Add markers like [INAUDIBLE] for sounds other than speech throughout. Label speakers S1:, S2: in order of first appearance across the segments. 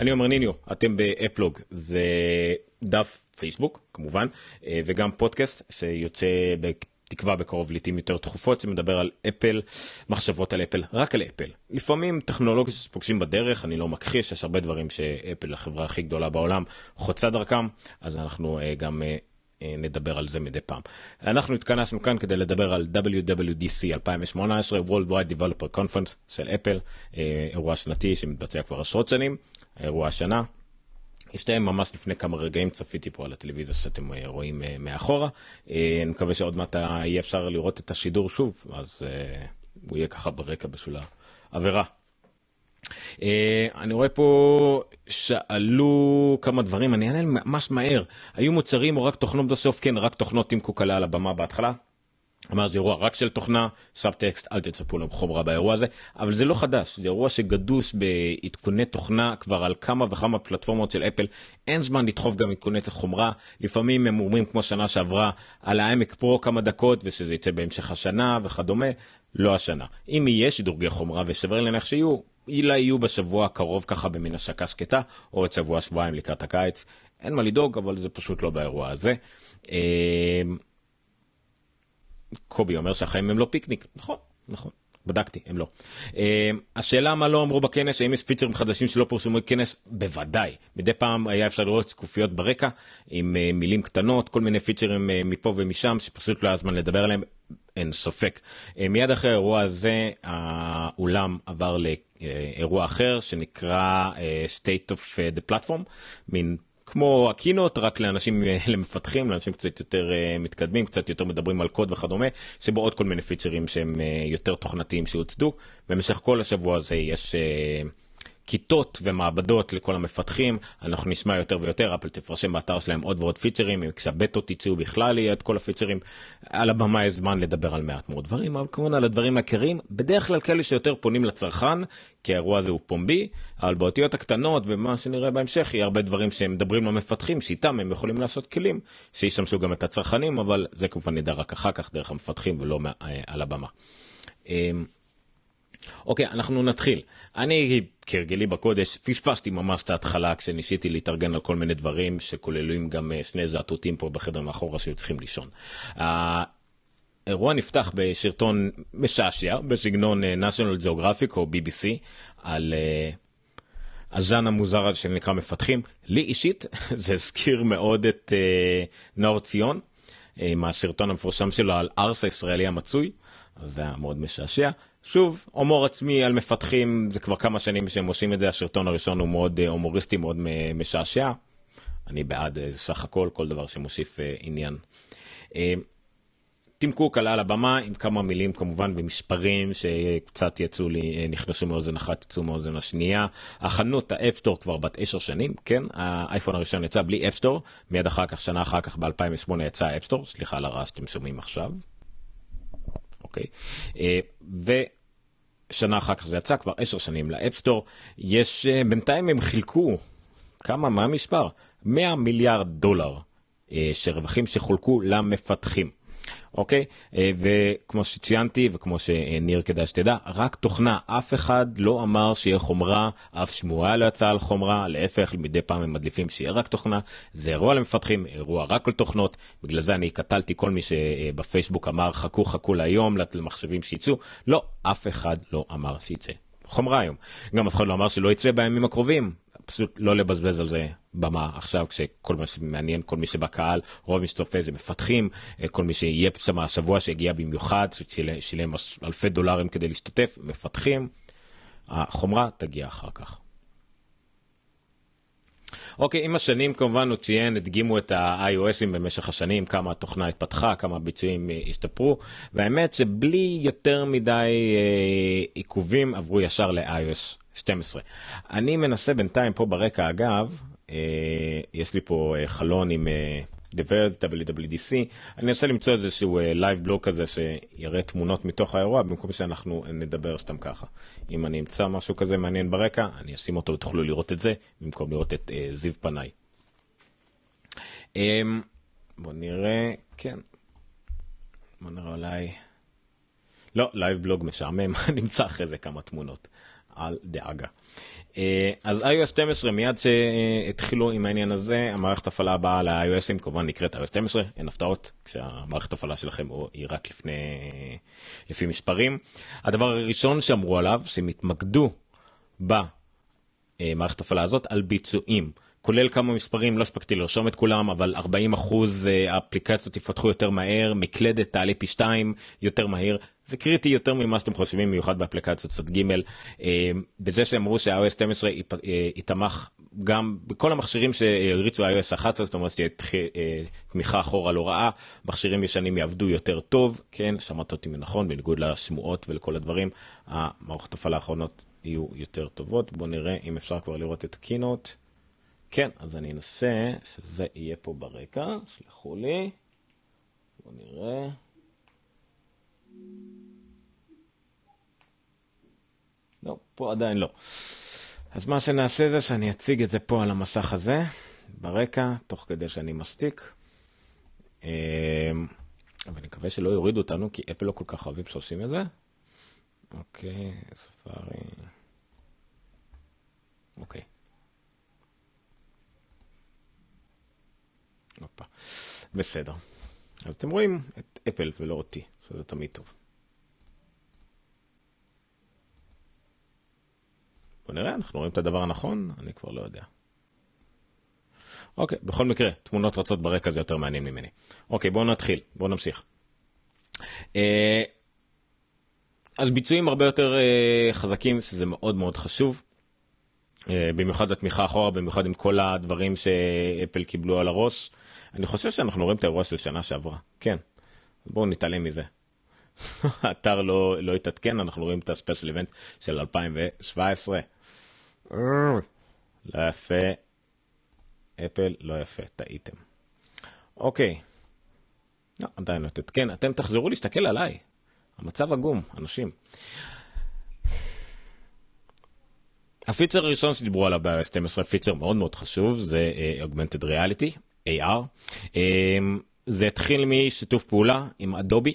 S1: אני אומר ניניו, אתם באפלוג, זה דף פייסבוק כמובן, אה, וגם פודקאסט שיוצא בתקווה בקרוב לעיתים יותר תכופות, שמדבר על אפל, מחשבות על אפל, רק על אפל. לפעמים טכנולוגיה שפוגשים בדרך, אני לא מכחיש, יש הרבה דברים שאפל החברה הכי גדולה בעולם חוצה דרכם, אז אנחנו אה, גם אה, נדבר על זה מדי פעם. אנחנו התכנסנו כאן כדי לדבר על WWDC 2018, World Wide Developer Conference של אפל, אירוע שנתי שמתבצע כבר עשרות שנים, האירוע השנה. הסתיים ממש לפני כמה רגעים צפיתי פה על הטלוויזיה שאתם רואים מאחורה. אני מקווה שעוד מעט יהיה אפשר לראות את השידור שוב, אז הוא יהיה ככה ברקע בשביל העבירה. אני רואה פה שאלו כמה דברים, אני אענה ממש מהר. היו מוצרים או רק תוכנות בסוף? כן, רק תוכנות עם קוקלה על הבמה בהתחלה. אמר זה אירוע רק של תוכנה, סאבטקסט, אל תצפו לחומרה באירוע הזה, אבל זה לא חדש, זה אירוע שגדוש בעדכוני תוכנה כבר על כמה וכמה פלטפורמות של אפל, אין זמן לדחוף גם עדכוני חומרה, לפעמים הם אומרים כמו שנה שעברה על ה iMac Pro כמה דקות ושזה יצא בהמשך השנה וכדומה, לא השנה. אם יהיה שדרוגי חומרה וסביר להניח שיהיו, אולי יהיו בשבוע הקרוב ככה במין השקה שקטה, או עוד שבוע שבועיים לקראת הקיץ, אין מה לדאוג אבל זה פשוט לא באירוע הזה. קובי אומר שהחיים הם לא פיקניק, נכון, נכון. בדקתי, הם לא. Uh, השאלה מה לא אמרו בכנס, האם יש פיצ'רים חדשים שלא פורסמו בכנס? בוודאי. מדי פעם היה אפשר לראות שקופיות ברקע עם uh, מילים קטנות, כל מיני פיצ'רים uh, מפה ומשם שפשוט לא היה זמן לדבר עליהם, אין ספק. Uh, מיד אחרי האירוע הזה האולם עבר לאירוע אחר שנקרא uh, State of the Platform, מין כמו הקינות רק לאנשים למפתחים לאנשים קצת יותר מתקדמים קצת יותר מדברים על קוד וכדומה שבו עוד כל מיני פיצ'רים שהם יותר תוכנתיים שהוצדו במשך כל השבוע הזה יש כיתות ומעבדות לכל המפתחים. אנחנו נשמע יותר ויותר אפל תפרשם באתר שלהם עוד ועוד פיצ'רים. כשהבטות יצאו בכלל יהיה את כל הפיצ'רים. על הבמה יש זמן לדבר על מעט מאוד דברים אבל כמובן על הדברים העיקריים. בדרך כלל כאלה שיותר פונים לצרכן כי האירוע הזה הוא פומבי. אבל באותיות הקטנות ומה שנראה בהמשך יהיה הרבה דברים שהם מדברים למפתחים שאיתם הם יכולים לעשות כלים שישמשו גם את הצרכנים אבל זה כמובן נדע רק אחר כך דרך המפתחים ולא על הבמה. אוקיי, אנחנו נתחיל. אני, כהרגלי בקודש, פספסתי ממש את ההתחלה כשניסיתי להתארגן על כל מיני דברים שכוללים גם שני זעתותים פה בחדר מאחורה שהיו צריכים לישון. האירוע נפתח בשרטון משעשע בסגנון national geographic או BBC על הז'אן המוזר הזה שנקרא מפתחים. לי אישית [LAUGHS] זה הזכיר מאוד את נאור ציון מהסרטון המפורסם שלו על ארס הישראלי המצוי. זה היה מאוד משעשע. שוב, הומור עצמי על מפתחים, זה כבר כמה שנים שהם עושים את זה, הסרטון הראשון הוא מאוד הומוריסטי, מאוד משעשע. אני בעד סך הכל, כל דבר שמוסיף עניין. טים קוק עלה על הבמה עם כמה מילים כמובן ומספרים שקצת יצאו לי, נכנסו מאוזן אחת, יצאו מאוזן השנייה. החנות ה App Store כבר בת 10 שנים, כן, האייפון הראשון יצא בלי App Store, מיד אחר כך, שנה אחר כך ב-2008 יצא ה App Store, סליחה על הרעש שאתם שומעים עכשיו. אוקיי? ושנה אחר כך זה יצא כבר עשר שנים ל App Store. יש, בינתיים הם חילקו, כמה, מה המספר? 100 מיליארד דולר של רווחים שחולקו למפתחים. אוקיי? וכמו שציינתי וכמו שניר כדאי שתדע רק תוכנה אף אחד לא אמר שיהיה חומרה אף שמועה לא יצאה על חומרה להפך מדי פעם הם מדליפים שיהיה רק תוכנה. זה אירוע למפתחים אירוע רק על תוכנות. בגלל זה אני קטלתי כל מי שבפייסבוק אמר חכו חכו להיום למחשבים שיצאו. לא אף אחד לא אמר שיצא חומרה היום. גם אף אחד לא אמר שלא יצא בימים הקרובים פשוט לא לבזבז על זה במה עכשיו כשכל מה שמעניין כל מי שבקהל רוב מי שצופה זה מפתחים כל מי שיהיה שם השבוע שהגיע במיוחד ששילם אלפי דולרים כדי להשתתף מפתחים. החומרה תגיע אחר כך. אוקיי עם השנים כמובן הוא ציין הדגימו את ה-iOSים במשך השנים כמה התוכנה התפתחה כמה ביצועים השתפרו והאמת שבלי יותר מדי אה, עיכובים עברו ישר ל-iOS 12. אני מנסה בינתיים פה ברקע אגב, אה, יש לי פה אה, חלון עם אה, The Verge WWDC, אני אנסה למצוא איזשהו live blog כזה שיראה תמונות מתוך האירוע במקום שאנחנו נדבר סתם ככה. אם אני אמצא משהו כזה מעניין ברקע, אני אשים אותו ותוכלו לראות את זה במקום לראות את אה, זיו פניי. אה, בוא נראה, כן. בוא נראה אולי. לא, live blog משעמם, [LAUGHS] נמצא אחרי זה כמה תמונות. אל דאגה. אה, אז iOS 12 מיד שהתחילו עם העניין הזה המערכת הפעלה הבאה ל-iOSים כמובן נקראת iOS 12 אין הפתעות כשהמערכת הפעלה שלכם היא רק לפני לפי מספרים. הדבר הראשון שאמרו עליו שהם התמקדו במערכת הפעלה הזאת על ביצועים. כולל כמה מספרים לא הספקתי לרשום את כולם אבל 40 אחוז אה, אפליקציות יפתחו יותר מהר מקלדת תעלה פי 2 יותר מהר זה קריטי יותר ממה שאתם חושבים מיוחד באפליקציות צד ג' אה, בזה שאמרו שה-iOS 12 יתמך גם בכל המכשירים שהריצו iOS 11 זאת אומרת שתהיה אה, תמיכה אחורה לא רעה מכשירים ישנים יעבדו יותר טוב כן שמעת אותי נכון בניגוד לשמועות ולכל הדברים המערכות הפעלה האחרונות יהיו יותר טובות בוא נראה אם אפשר כבר לראות את הקינות. כן, אז אני אנסה שזה יהיה פה ברקע, סלחו לי. בואו נראה. לא, פה עדיין לא. אז מה שנעשה זה שאני אציג את זה פה על המסך הזה, ברקע, תוך כדי שאני מסטיק. אמ, אבל אני מקווה שלא יורידו אותנו, כי אפל לא כל כך אוהבים שעושים את זה. אוקיי, ספארי. אוקיי. הופה. בסדר. אז אתם רואים את אפל ולא אותי, שזה תמיד טוב. בוא נראה, אנחנו רואים את הדבר הנכון? אני כבר לא יודע. אוקיי, בכל מקרה, תמונות רצות ברקע זה יותר מעניין ממני. אוקיי, בואו נתחיל, בואו נמשיך. אה, אז ביצועים הרבה יותר אה, חזקים, שזה מאוד מאוד חשוב. אה, במיוחד התמיכה אחורה, במיוחד עם כל הדברים שאפל קיבלו על הראש. אני חושב שאנחנו רואים את האירוע של שנה שעברה, כן. בואו נתעלם מזה. [LAUGHS] האתר לא, לא התעדכן, אנחנו רואים את הספיישל איבנט של 2017. לא יפה. אפל לא יפה, טעיתם. אוקיי. לא, עדיין לא תתקן, אתם תחזרו להסתכל עליי. המצב עגום, אנשים. הפיצ'ר הראשון שדיברו עליו ב-iOS 12, פיצ'ר מאוד מאוד חשוב, זה uh, Augmented Reality, AR. Um, זה התחיל משיתוף פעולה עם אדובי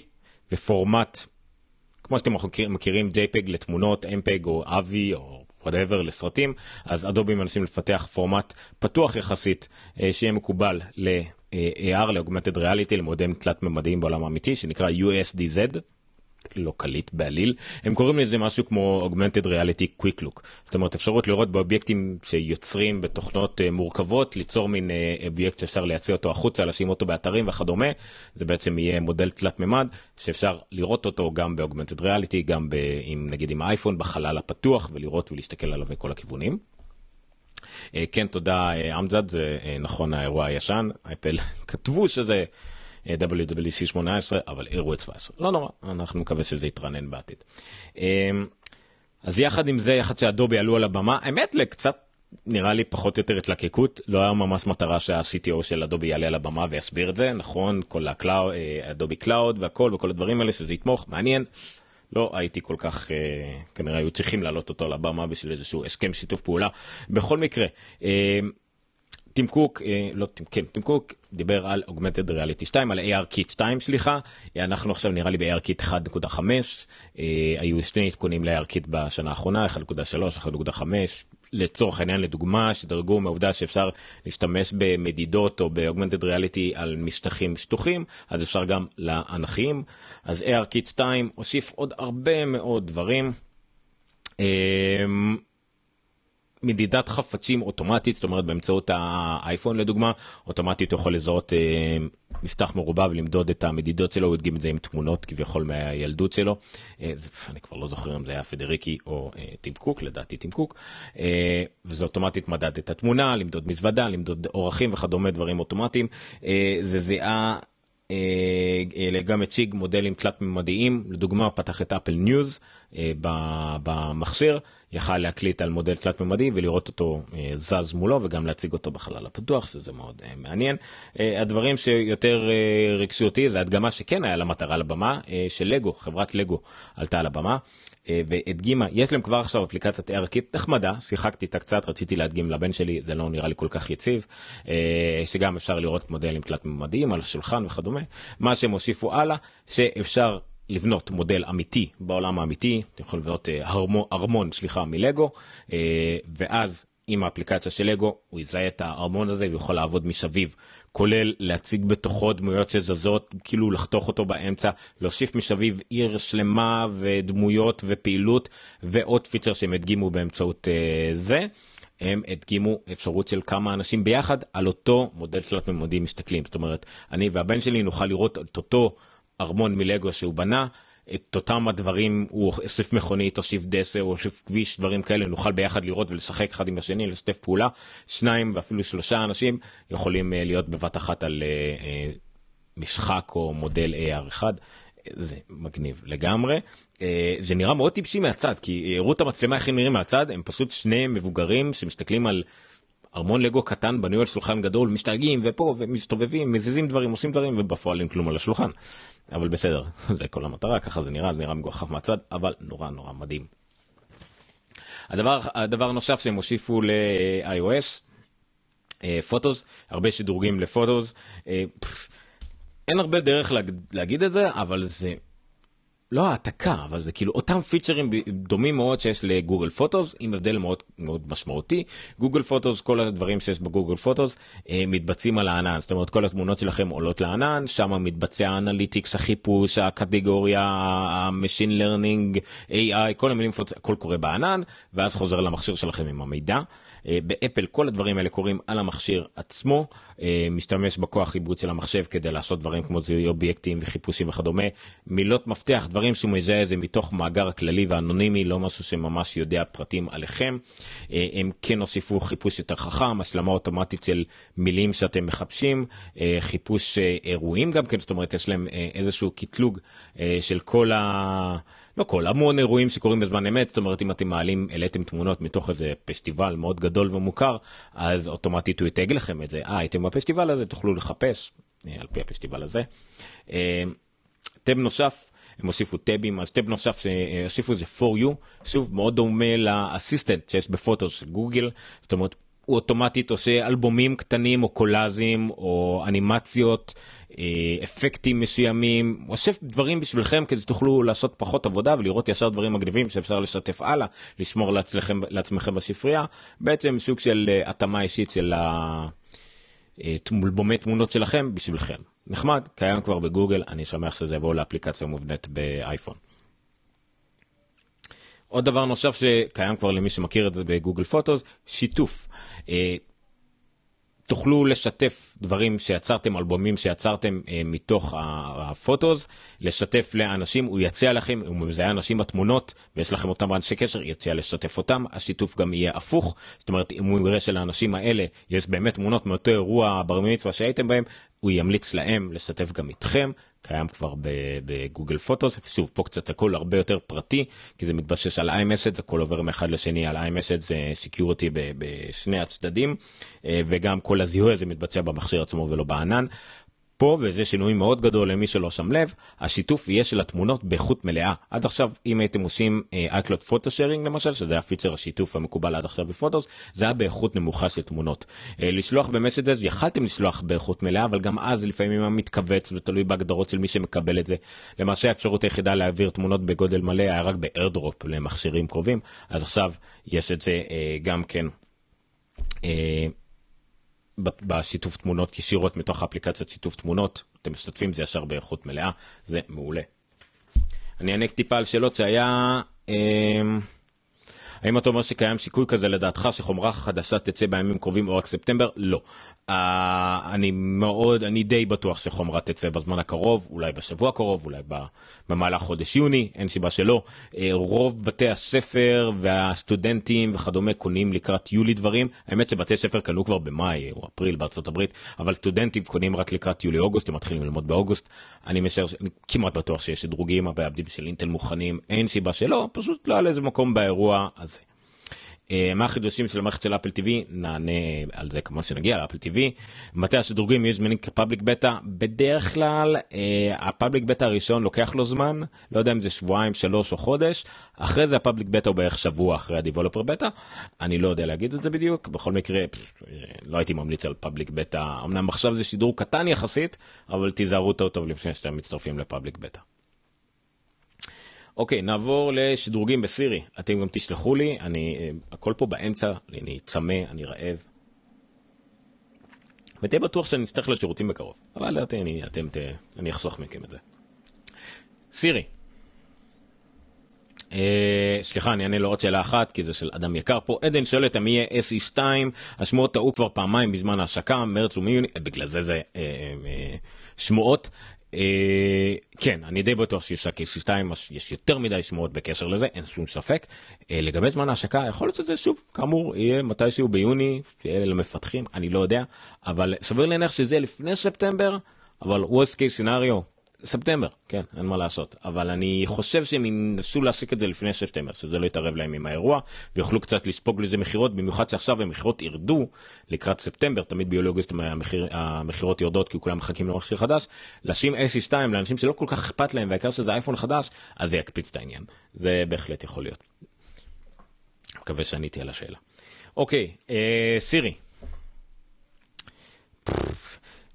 S1: ופורמט, כמו שאתם מכירים JPEG לתמונות, MPEG או AVI או whatever לסרטים, אז אדובי מנסים לפתח פורמט פתוח יחסית, uh, שיהיה מקובל ל-AR, ל-Augmented Reality, למודלים תלת ממדיים בעולם האמיתי, שנקרא USDZ. לא קליט בעליל הם קוראים לזה משהו כמו augmented reality quick look זאת אומרת אפשרות לראות באובייקטים שיוצרים בתוכנות אה, מורכבות ליצור מין אה, אובייקט שאפשר לייצא אותו החוצה לשים אותו באתרים וכדומה זה בעצם יהיה מודל תלת מימד שאפשר לראות אותו גם ב augmented reality גם עם נגיד עם אייפון בחלל הפתוח ולראות ולהסתכל עליו מכל הכיוונים. אה, כן תודה אמזד זה נכון האירוע הישן אפל [LAUGHS] כתבו שזה. WWC 18 אבל את 17 לא נורא אנחנו מקווה שזה יתרענן בעתיד. אמ, אז יחד עם זה יחד שאדובי עלו על הבמה האמת לקצת נראה לי פחות או יותר התלקקות לא היה ממש מטרה שה-CTO של אדובי יעלה על הבמה ויסביר את זה נכון כל ה cloud Adobe Cloud והכל וכל הדברים האלה שזה יתמוך מעניין. לא הייתי כל כך אה, כנראה היו צריכים להעלות אותו לבמה בשביל איזשהו הסכם שיתוף פעולה בכל מקרה. אה, טים קוק, אה, לא טים, כן, טים קוק דיבר על augmented reality 2, על ARKit 2 סליחה, אנחנו עכשיו נראה לי ב-ARKit 1.5, אה, היו שני עדכונים ל-ARKit בשנה האחרונה, 1.3, 1.5, לצורך העניין לדוגמה שדרגו מהעובדה שאפשר להשתמש במדידות או באוגמנטד ריאליטי על משטחים שטוחים, אז אפשר גם לאנכים, אז ARKit 2 הוסיף עוד הרבה מאוד דברים. אה, מדידת חפצים אוטומטית, זאת אומרת באמצעות האייפון לדוגמה, אוטומטית הוא יכול לזהות אה, מסתח מרובע ולמדוד את המדידות שלו, הוא הדגים את זה עם תמונות כביכול מהילדות שלו. אה, זה, אני כבר לא זוכר אם זה היה פדריקי או אה, טים קוק, לדעתי טים קוק. אה, וזה אוטומטית מדד את התמונה, למדוד מזוודה, למדוד אורכים וכדומה, דברים אוטומטיים. אה, זה זיהה אה, גם הציג מודלים תלת ממדיים לדוגמה פתח את Apple News אה, במכשיר יכל להקליק על מודל תלת ממדי ולראות אותו אה, זז מולו וגם להציג אותו בחלל הפתוח שזה מאוד מעניין. הדברים שיותר ריגשו אותי זה הדגמה שכן היה לה מטרה לבמה של לגו חברת לגו עלתה על הבמה והדגימה יש להם כבר עכשיו אפליקציית ערכית נחמדה שיחקתי איתה קצת רציתי להדגים לבן שלי זה לא נראה לי כל כך יציב שגם אפשר לראות מודלים תלת ממדיים על השולחן וכדומה מה שהם הוסיפו הלאה שאפשר לבנות מודל אמיתי בעולם האמיתי, אתה יכול לבנות ארמון, ארמון סליחה מלגו, ואז עם האפליקציה של לגו הוא יזהה את הארמון הזה ויוכל לעבוד מסביב כולל להציג בתוכו דמויות שזזות כאילו לחתוך אותו באמצע להוסיף מסביב עיר שלמה ודמויות ופעילות ועוד פיצ'ר שהם הדגימו באמצעות uh, זה. הם הדגימו אפשרות של כמה אנשים ביחד על אותו מודל תלת ממודים מסתכלים זאת אומרת אני והבן שלי נוכל לראות את אותו ארמון מלגו שהוא בנה את אותם הדברים הוא אוסף מכונית הוסיף דסה הוא אוסף כביש דברים כאלה נוכל ביחד לראות ולשחק אחד עם השני לשתף פעולה שניים ואפילו שלושה אנשים יכולים אה, להיות בבת אחת על אה, אה, משחק או מודל AR אחד. זה מגניב לגמרי זה נראה מאוד טיפשי מהצד כי הראו את המצלמה הם נראים מהצד הם פשוט שני מבוגרים שמסתכלים על ארמון לגו קטן בנוי על שולחן גדול משתגעים ופה ומסתובבים מזיזים דברים עושים דברים ובפועל אין כלום על השולחן. אבל בסדר [LAUGHS] זה כל המטרה ככה זה נראה זה נראה מגוחך מהצד אבל נורא נורא מדהים. הדבר הדבר נוסף שהם הוסיפו ל-iOS Photos הרבה שדרוגים ל-Photos אין הרבה דרך להגיד את זה אבל זה לא העתקה אבל זה כאילו אותם פיצ'רים דומים מאוד שיש ל-Google Photos עם הבדל מאוד מאוד משמעותי Google Photos כל הדברים שיש ב-Google Photos אה, מתבצעים על הענן זאת אומרת כל התמונות שלכם עולות לענן שם מתבצע ה-analytics החיפוש הקטגוריה המשין לרנינג AI כל המילים הכל קורה בענן ואז חוזר למכשיר שלכם עם המידע. אה, באפל כל הדברים האלה קורים על המכשיר עצמו, אה, משתמש בכוח עיבוד של המחשב כדי לעשות דברים כמו זיהוי אובייקטים וחיפושים וכדומה, מילות מפתח, דברים שהוא מזהה זה מתוך מאגר כללי ואנונימי, לא משהו שממש יודע פרטים עליכם. אה, הם כן הוסיפו חיפוש יותר חכם, השלמה אוטומטית של מילים שאתם מחפשים, חיפוש אירועים גם כן, זאת אומרת יש להם איזשהו קטלוג של כל ה... לא כל המון אירועים שקורים בזמן אמת זאת אומרת אם אתם מעלים העליתם תמונות מתוך איזה פסטיבל מאוד גדול ומוכר אז אוטומטית הוא יתג לכם את זה אה הייתם בפסטיבל הזה תוכלו לחפש אה, על פי הפסטיבל הזה. אה, טב נוסף הם הוסיפו טאבים אז טאב נוסף שהוסיפו זה for you שוב מאוד דומה לאסיסטנט שיש בפוטוס גוגל זאת אומרת הוא אוטומטית עושה אלבומים קטנים או קולאזים או אנימציות אה, אפקטים מסוימים אוסף דברים בשבילכם כדי שתוכלו לעשות פחות עבודה ולראות ישר דברים מגניבים שאפשר לשתף הלאה לשמור לעצמכם, לעצמכם בספרייה בעצם סוג של אה, התאמה אישית של אלבומי אה, תמונות שלכם בשבילכם נחמד קיים כבר בגוגל אני שמח שזה יבוא לאפליקציה מובנית באייפון. עוד דבר נוסף שקיים כבר למי שמכיר את זה בגוגל פוטוס, שיתוף. תוכלו לשתף דברים שיצרתם, אלבומים שיצרתם אה, מתוך הפוטוס, לשתף לאנשים, הוא יציע לכם, הוא מזהה אנשים בתמונות ויש לכם אותם באנשי קשר, יציע לשתף אותם, השיתוף גם יהיה הפוך, זאת אומרת אם הוא יראה שלאנשים האלה יש באמת תמונות מאותו אירוע בר מצווה שהייתם בהם, הוא ימליץ להם לשתף גם איתכם, קיים כבר בגוגל פוטוס, שוב פה קצת הכל הרבה יותר פרטי, כי זה מתבשש על iMessage, הכל עובר מאחד לשני על iMessage, זה security בשני הצדדים, אה, וגם כל הזיהוי הזה מתבצע במכשיר עצמו ולא בענן. פה וזה שינוי מאוד גדול למי שלא שם לב השיתוף יהיה של התמונות באיכות מלאה. עד עכשיו אם הייתם עושים אייקלוד פוטו שיירינג למשל שזה היה פיצר השיתוף המקובל עד עכשיו בפוטוס זה היה באיכות נמוכה של תמונות. uh, לשלוח במסג'ז יכלתם לשלוח באיכות מלאה אבל גם אז לפעמים המתכווץ ותלוי בהגדרות של מי שמקבל את זה. למעשה האפשרות היחידה להעביר תמונות בגודל מלא היה רק באיירדרופ למכשירים קרובים. אז עכשיו יש את זה uh, גם כן. Uh, בשיתוף תמונות ישירות מתוך אפליקציית שיתוף תמונות אתם משתתפים זה ישר באיכות מלאה זה מעולה. אני אענה טיפה על שאלות שהיה. אה, האם אתה אומר שקיים שיקוי כזה לדעתך שחומרה חדשה תצא בימים קרובים או רק ספטמבר? לא. Uh, אני מאוד, אני די בטוח שחומרה תצא בזמן הקרוב, אולי בשבוע הקרוב, אולי במהלך חודש יוני, אין סיבה שלא. Uh, רוב בתי הספר והסטודנטים וכדומה קונים לקראת יולי דברים. האמת שבתי ספר קנו כבר במאי או אפריל בארצות הברית, אבל סטודנטים קונים רק לקראת יולי-אוגוסט, הם מתחילים ללמוד באוגוסט. אני משער, אני כמעט בטוח שיש דרוגים, המעבדים של אינטל מוכנים, אין סיבה שלא, פשוט לא על איזה מקום באירוע הזה. אה, מה החידושים של המערכת של אפל TV נענה על זה כמובן שנגיע לאפל TV. מתי השדרוגים יהיו זמינים כפאבליק בטא? בדרך כלל אה, הפאבליק בטא הראשון לוקח לו זמן לא יודע אם זה שבועיים שלוש או חודש. אחרי זה הפאבליק בטא הוא בערך שבוע אחרי הדיבולופר בטא. אני לא יודע להגיד את זה בדיוק. בכל מקרה לא הייתי ממליץ על public beta. אמנם עכשיו זה שדרוג קטן יחסית אבל תיזהרו טוב טוב לפני שאתם מצטרפים לפאבליק בטא. אוקיי, נעבור לשדרוגים בסירי. אתם גם תשלחו לי, אני, אה, הכל פה באמצע, אני צמא, אני רעב. ותהיה בטוח שאני אצטרך לשירותים בקרוב. אבל אתם, אני, אתם, ת, אני אחסוך מכם את זה. סירי. אה, סליחה, אני אענה לו עוד שאלה אחת, כי זה של אדם יקר פה. עדן שואלת אם יהיה SE2, השמועות טעו כבר פעמיים בזמן ההשקה, מרץ ומיוני, בגלל זה זה אה, אה, שמועות. אה, כן, אני די בטוח שיושק SE2, יש יותר מדי שמועות בקשר לזה, אין שום ספק. אה, לגבי זמן ההשקה, יכול להיות שזה שוב, כאמור, יהיה מתישהו ביוני, שיהיה למפתחים, אני לא יודע, אבל סביר להניח שזה יהיה לפני ספטמבר, אבל worst case scenario, ספטמבר, כן, אין מה לעשות. אבל אני חושב שהם ינסו להסיק את זה לפני ספטמבר, שזה לא יתערב להם עם האירוע, ויוכלו קצת לספוג לזה מכירות, במיוחד שעכשיו המכירות ירדו לקראת ספטמבר, תמיד ביולי-אוגוסט המחיר, המכירות יורדות כי כולם מחכים למכשיר חדש. לשים AC2 לאנשים שלא כל כך אכפת להם, והעיקר שזה אייפון חדש, אז זה יקפיץ את העניין. זה בהחלט יכול להיות. מקווה שעניתי על השאלה. אוקיי, אה, סירי.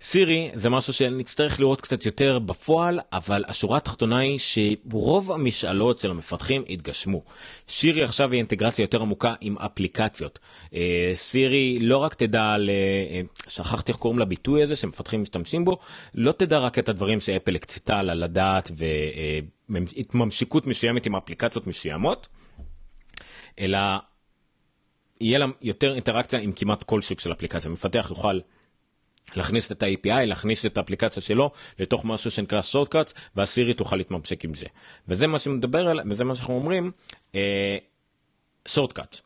S1: סירי זה משהו שנצטרך לראות קצת יותר בפועל, אבל השורה התחתונה היא שרוב המשאלות של המפתחים התגשמו. שירי עכשיו היא אינטגרציה יותר עמוקה עם אפליקציות. אה, סירי לא רק תדע, ל... אה, שכחתי איך קוראים לביטוי הזה שמפתחים משתמשים בו, לא תדע רק את הדברים שאפל הקציתה לה לדעת והתממשקות מסוימת עם אפליקציות מסוימות, אלא יהיה לה יותר אינטראקציה עם כמעט כל סוג של אפליקציה. מפתח יוכל להכניס את ה-API, להכניס את האפליקציה שלו לתוך משהו שנקרא shortcuts, והסירי תוכל להתממשק עם זה. וזה מה שמדבר עליו, וזה מה שאנחנו אומרים, אה, shortcuts.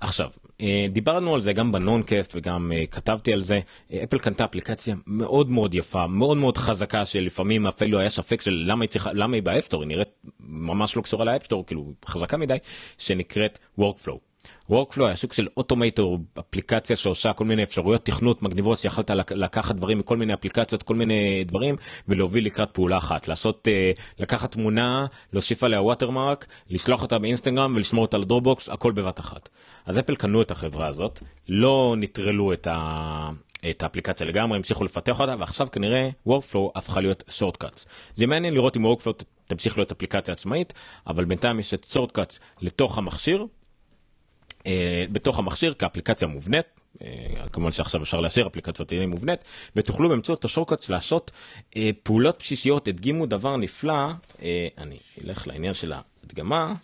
S1: עכשיו, אה, דיברנו על זה גם בנונקאסט וגם אה, כתבתי על זה, אה, אפל קנתה אפליקציה מאוד מאוד יפה, מאוד מאוד חזקה, שלפעמים אפילו היה ספק של למה היא צריכה, למה היא ב-App Store, היא נראית ממש לא קשורה ל-App Store, כאילו חזקה מדי, שנקראת Workflow. Workflow היה סוג של Automator, אפליקציה שעושה כל מיני אפשרויות תכנות מגניבות שיכולת לקחת דברים מכל מיני אפליקציות, כל מיני דברים, ולהוביל לקראת פעולה אחת. לעשות, אה, לקחת תמונה, להוסיף עליה watermark, לשלוח אותה באינסטגרם ולשמור אותה ל-Dropbox, הכל בבת אחת. אז אפל קנו את החברה הזאת, לא נטרלו את ה... את האפליקציה לגמרי, המשיכו לפתח אותה, ועכשיו כנראה Workflow הפכה להיות shortcuts. זה מעניין לראות אם Workflow תמשיך להיות אפליקציה עצמאית, אבל בינתיים יש את shortcuts לתוך המכשיר, אה, בתוך המכשיר כאפליקציה מובנית. אה, כמובן שעכשיו אפשר לאשר אפליקציות תהיה מובנית ותוכלו באמצעות השורקאץ לעשות אה, פעולות בסיסיות הדגימו דבר נפלא אה, אני אלך לעניין של ההדגמה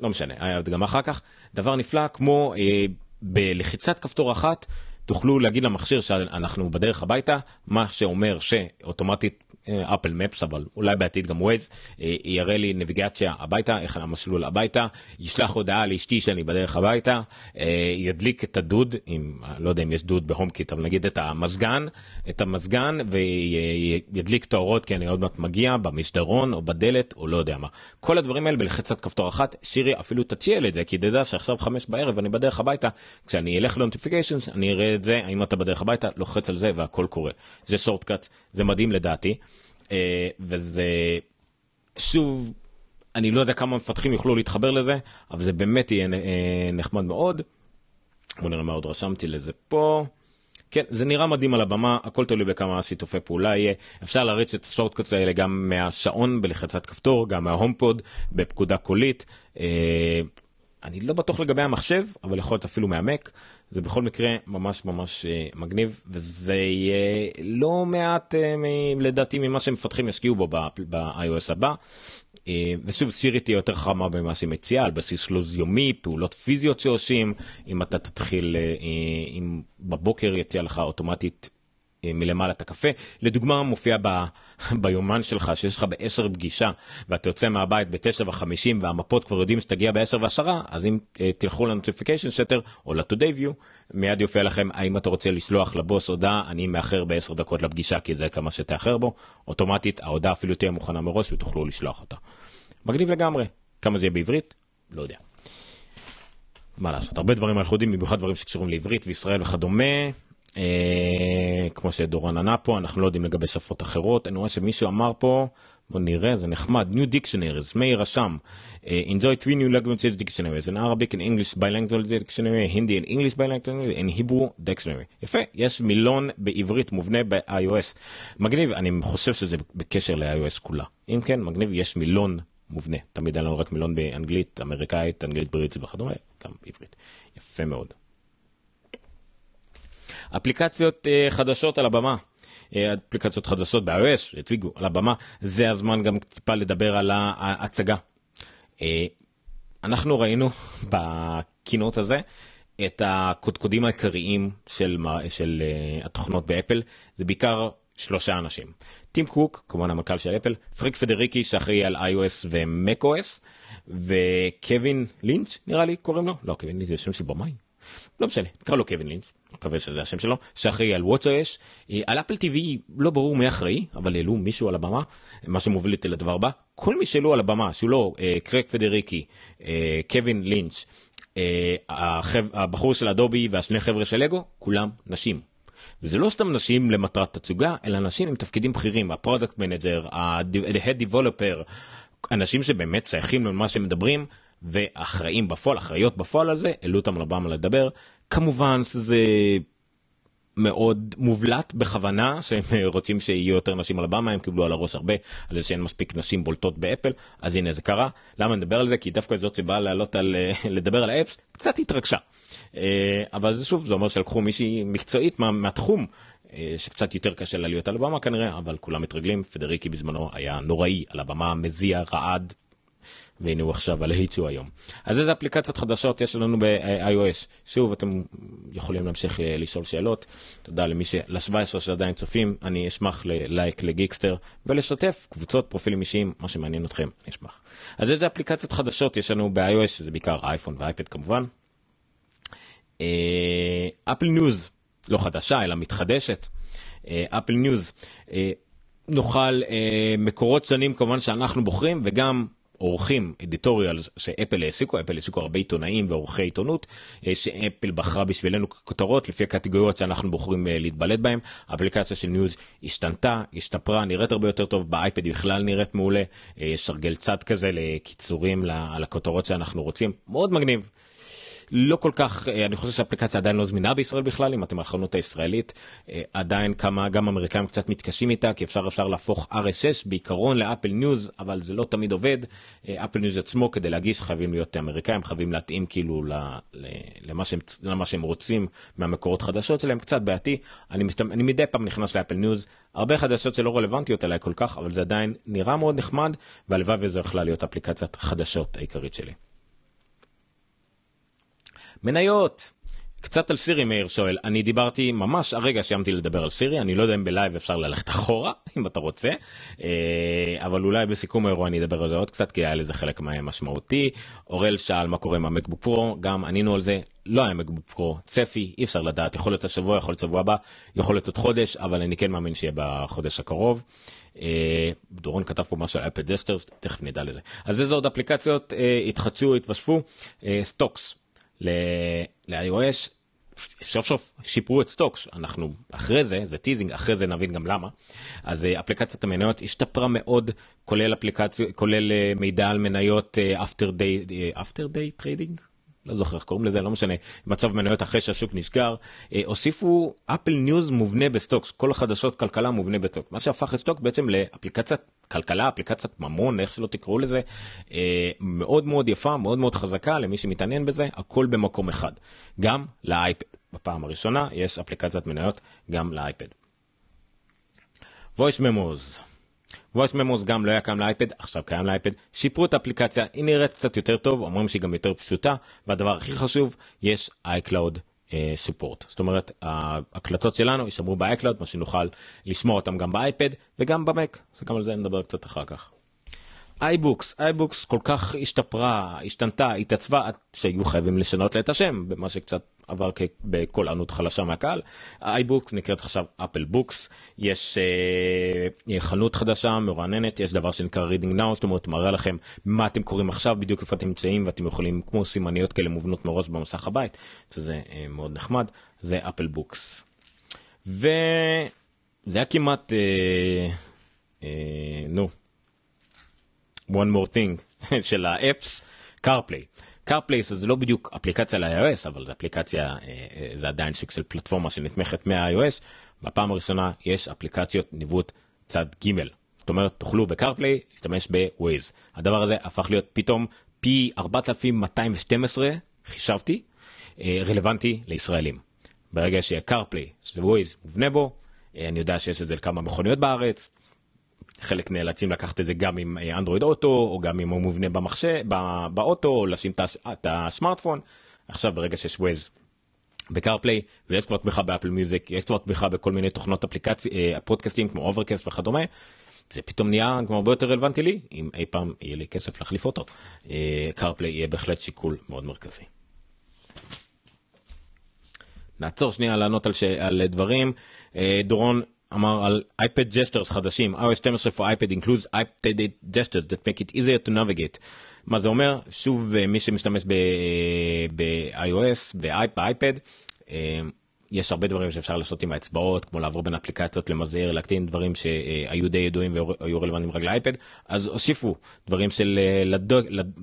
S1: לא משנה היה הדגמה אחר כך דבר נפלא כמו אה, בלחיצת כפתור אחת תוכלו להגיד למכשיר שאנחנו בדרך הביתה מה שאומר שאוטומטית Apple Maps אבל אולי בעתיד גם ווייז אה, יראה לי נביגציה הביתה איך המסלול הביתה ישלח הודעה לאשתי שאני בדרך הביתה אה, ידליק את הדוד אם לא יודע אם יש דוד ב-HomeKit אבל נגיד את המזגן את המזגן וידליק את האורות כי אני עוד מעט מגיע במסדרון או בדלת או לא יודע מה כל הדברים האלה בלחיצת כפתור אחת סירי אפילו תציע את זה כי תדע שעכשיו חמש בערב אני בדרך הביתה כשאני אלך לנוטיפיקיישנס אני אראה את זה האם אתה בדרך הביתה לוחץ על זה והכל קורה זה שורטקאט זה מדהים לדעתי. אה, וזה שוב אני לא יודע כמה מפתחים יוכלו להתחבר לזה אבל זה באמת יהיה אה, נחמד מאוד. בוא נראה מה עוד רשמתי לזה פה. כן זה נראה מדהים על הבמה הכל תלוי בכמה שיתופי פעולה יהיה אפשר להריץ את השורטקוטס האלה גם מהשעון בלחצת כפתור גם מההומפוד בפקודה קולית. אה, אני לא בטוח לגבי המחשב אבל יכול להיות אפילו מהמק זה בכל מקרה ממש ממש אה, מגניב וזה יהיה לא מעט אה, לדעתי ממה שמפתחים ישקיעו בו ב-iOS הבא. אה, ושוב סירי תהיה יותר חמה במה שהיא מציעה על בסיס לו"ז יומי פעולות פיזיות שעושים אם אתה תתחיל אם בבוקר יציע לך אוטומטית מלמעלה את הקפה. לדוגמה מופיע ב, [LAUGHS] ביומן שלך שיש לך ב-10 פגישה ואתה יוצא מהבית ב-9 ו-50 והמפות כבר יודעים שתגיע ב-10 ו-10 אז אם uh, תלכו לנוטיפיקיישן שטר או ל-today view מיד יופיע לכם האם אתה רוצה לשלוח לבוס הודעה אני מאחר ב-10 דקות לפגישה כי זה כמה שתאחר בו אוטומטית ההודעה אפילו תהיה מוכנה מראש ותוכלו לשלוח אותה. מגניב לגמרי כמה זה יהיה בעברית לא יודע. מה לעשות הרבה דברים אנחנו יודעים במיוחד דברים שקשורים לעברית וישראל וכדומה אה, כמו שדורון ענה פה אנחנו לא יודעים לגבי שפות אחרות אני רואה שמישהו אמר פה בוא נראה, זה נחמד. New Dictionaries, מאיר רשם. Uh, enjoy three new languages dictionaries, an Arabic and English bilingual dictionary, Hindi and English bilingual and Hebrew dictionary. יפה, יש מילון בעברית מובנה ב-iOS. מגניב, אני חושב שזה בקשר ל-iOS כולה. אם כן, מגניב, יש מילון מובנה. תמיד היה לנו רק מילון באנגלית אמריקאית, אנגלית בריטית וכדומה, גם בעברית. יפה מאוד. אפליקציות uh, חדשות על הבמה. אה, אפליקציות חדשות ב-iOS הציגו על הבמה, זה הזמן גם טיפה לדבר על ההצגה. אה, אנחנו ראינו [LAUGHS] בקינות הזה את הקודקודים העיקריים של, של uh, התוכנות באפל, זה בעיקר שלושה אנשים. טים קוק, כמובן המנכ"ל של אפל, פריק פדריקי שאחראי על iOS ו-MacOS, וקווין לינץ' נראה לי קוראים לו, לא קווין לינץ' זה שם של במאי, לא משנה, נקרא לו קווין לינץ', מקווה שזה השם שלו, שאחראי על watchOS, אה, על Apple TV לא ברור מי אחראי, אבל העלו מישהו על הבמה, מה שמוביל אותי לדבר הבא, כל מי שעלו על הבמה, שהוא לא אה, קרייג פדריגי, אה, קווין לינץ', אה, הבחור של אדובי והשני חבר'ה של לגו, כולם נשים. וזה לא סתם נשים למטרת תצוגה, אלא נשים עם תפקידים בכירים, ה-product manager, ה-head developer, אנשים שבאמת שייכים למה שהם מדברים, ואחראים בפועל, אחראיות בפועל על זה, העלו אותם לבמה לדבר. כמובן שזה מאוד מובלט בכוונה שהם [LAUGHS] רוצים שיהיו יותר נשים על הבמה הם קיבלו על הראש הרבה על זה שאין מספיק נשים בולטות באפל אז הנה זה קרה. למה נדבר על זה? כי דווקא זאת שבאה לעלות על לדבר על האפס קצת התרגשה. אה, אבל זה שוב זה אומר שלקחו מישהי מקצועית מה, מהתחום אה, שקצת יותר קשה לה להיות על הבמה כנראה אבל כולם מתרגלים. פדריקי בזמנו היה נוראי על הבמה מזיע רעד והנה הוא עכשיו על היצ'ו היום. אז איזה אפליקציות חדשות יש לנו ב-iOS? שוב אתם יכולים להמשיך אה, לשאול שאלות. תודה למי ש... ל-17 שעדיין צופים, אני אשמח ללייק לגיקסטר ולשתף קבוצות פרופילים אישיים, מה שמעניין אתכם, אני אשמח. אז איזה אפליקציות חדשות יש לנו ב-iOS, שזה בעיקר אייפון ואייפד כמובן. Apple News, לא חדשה אלא מתחדשת. Apple אה, News. נוכל אה, מקורות שונים כמובן שאנחנו בוחרים וגם עורכים editorial שאפל העסיקו, אפל העסיקו הרבה עיתונאים ועורכי עיתונות אה, שאפל בחרה בשבילנו כותרות לפי הקטגוריות שאנחנו בוחרים אה, להתבלט בהם. האפליקציה של News השתנתה, השתפרה, נראית הרבה יותר טוב, באייפד בכלל נראית מעולה, אה, יש הרגל צד כזה לקיצורים על הכותרות שאנחנו רוצים, מאוד מגניב. לא כל כך, אה, אני חושב שהאפליקציה עדיין לא זמינה בישראל בכלל, אם אתם החנות הישראלית, אה, עדיין כמה, גם אמריקאים קצת מתקשים איתה, כי אפשר אפשר להפוך RSS בעיקרון ל-Apple News, אבל זה לא תמיד עובד. אה, Apple News עצמו, כדי להגיש, חייבים להיות אמריקאים, חייבים להתאים כאילו למה שהם, למה שהם רוצים מהמקורות חדשות שלהם, קצת בעייתי. אני. אני מדי פעם נכנס ל-Apple News, הרבה חדשות שלא רלוונטיות אליי כל כך, אבל זה עדיין נראה מאוד נחמד, והלוואי וזו יכלה להיות אפליקציית חדשות העיקרית שלי. מניות. קצת על סירי מאיר שואל. אני דיברתי ממש הרגע סיימתי לדבר על סירי אני לא יודע אם בלייב אפשר ללכת אחורה [LAUGHS] אם אתה רוצה. אה, אבל אולי בסיכום האירוע אני אדבר על זה עוד קצת כי היה לזה חלק משמעותי אורל שאל מה קורה עם ה-MacBook Pro גם ענינו על זה. לא היה MacBook Pro צפי אי אפשר לדעת. יכול להיות השבוע יכול להיות שבוע הבא יכול להיות עוד חודש אבל אני כן מאמין שיהיה בחודש הקרוב. אה, דורון כתב פה משהו על אפד דסטרס תכף נגיע לזה אז איזה עוד אפליקציות אה, התחדשו התווספו. Stocks. ל-iOS סוף סוף שיפרו את Stocks. אנחנו אחרי זה זה teasing אחרי זה נבין גם למה. אז אה, אפליקציית המניות השתפרה מאוד כולל אפליקציה כולל אה, מידע על מניות after day after day trading לא זוכר איך קוראים לזה לא משנה מצב מניות אחרי שהשוק נסגר. אה, הוסיפו Apple News מובנה ב-Stocks כל החדשות כלכלה מובנה ב-Stocks. מה שהפך את Stock בעצם לאפליקציית כלכלה אפליקציית ממון איך שלא תקראו לזה אה, מאוד מאוד יפה מאוד מאוד חזקה למי שמתעניין בזה הכל במקום אחד גם לאייפד. בפעם הראשונה יש אפליקציית מניות גם לאייפד. voice memos voice memos גם לא היה קיים לאייפד עכשיו קיים לאייפד. שיפרו את האפליקציה היא נראית קצת יותר טוב אומרים שהיא גם יותר פשוטה והדבר הכי חשוב יש iCloud סופורט uh, זאת אומרת ההקלטות שלנו יישמרו ב-iCloud מה שנוכל לשמור אותם גם באייפד וגם במק אז גם על זה נדבר קצת אחר כך. iBooks iBooks כל כך השתפרה השתנתה התעצבה שהיו חייבים לשנות לה את השם במה שקצת עבר בקול ענות חלשה מהקהל. iBooks נקראת עכשיו Apple Books יש אה, חנות חדשה מרעננת יש דבר שנקרא reading now זאת אומרת מראה לכם מה אתם קוראים עכשיו בדיוק איפה אתם נמצאים ואתם יכולים כמו סימניות כאלה מובנות מראש במסך הבית שזה אה, מאוד נחמד זה Apple Books. וזה היה כמעט אה, אה, נו one more thing [LAUGHS] של ה apps, CarPlay. CarPlay זה לא בדיוק אפליקציה ל-iOS, אבל זה אפליקציה, אה, אה, זה עדיין סוג של פלטפורמה שנתמכת מה-iOS. בפעם הראשונה יש אפליקציות ניווט צד ג'. זאת אומרת, תוכלו ב-CarPlay להשתמש ב-Waze. הדבר הזה הפך להיות פתאום פי 4212, חישבתי, אה, רלוונטי לישראלים. ברגע שיהיה שזה Waze מובנה בו, אני יודע שיש את זה לכמה מכוניות בארץ, חלק נאלצים לקחת את זה גם עם Android Auto או גם אם הוא מובנה במחשב באוטו או לשים את הסמארטפון עכשיו ברגע שיש Waze ב CarPlay ויש כבר תמיכה ב Apple Music יש כבר תמיכה בכל מיני תוכנות אפליקציה אה, פודקאסטים כמו Overcast וכדומה. זה פתאום נהיה כמו הרבה יותר רלוונטי לי אם אי פעם יהיה לי כסף להחליף אותו CarPlay אה, יהיה בהחלט שיקול מאוד מרכזי. נעצור שנייה לענות על, ש... על דברים אה, דורון אמר על iPad gestures חדשים, iOS 12 for iPad includes iPad gestures that make it easier to navigate. מה זה אומר? שוב מי שמשתמש ב-iOS, באייפד, יש הרבה דברים שאפשר לעשות עם האצבעות כמו לעבור בין אפליקציות למזער להקטין דברים שהיו די ידועים והיו רלוונטיים רק לאייפד אז הוסיפו דברים של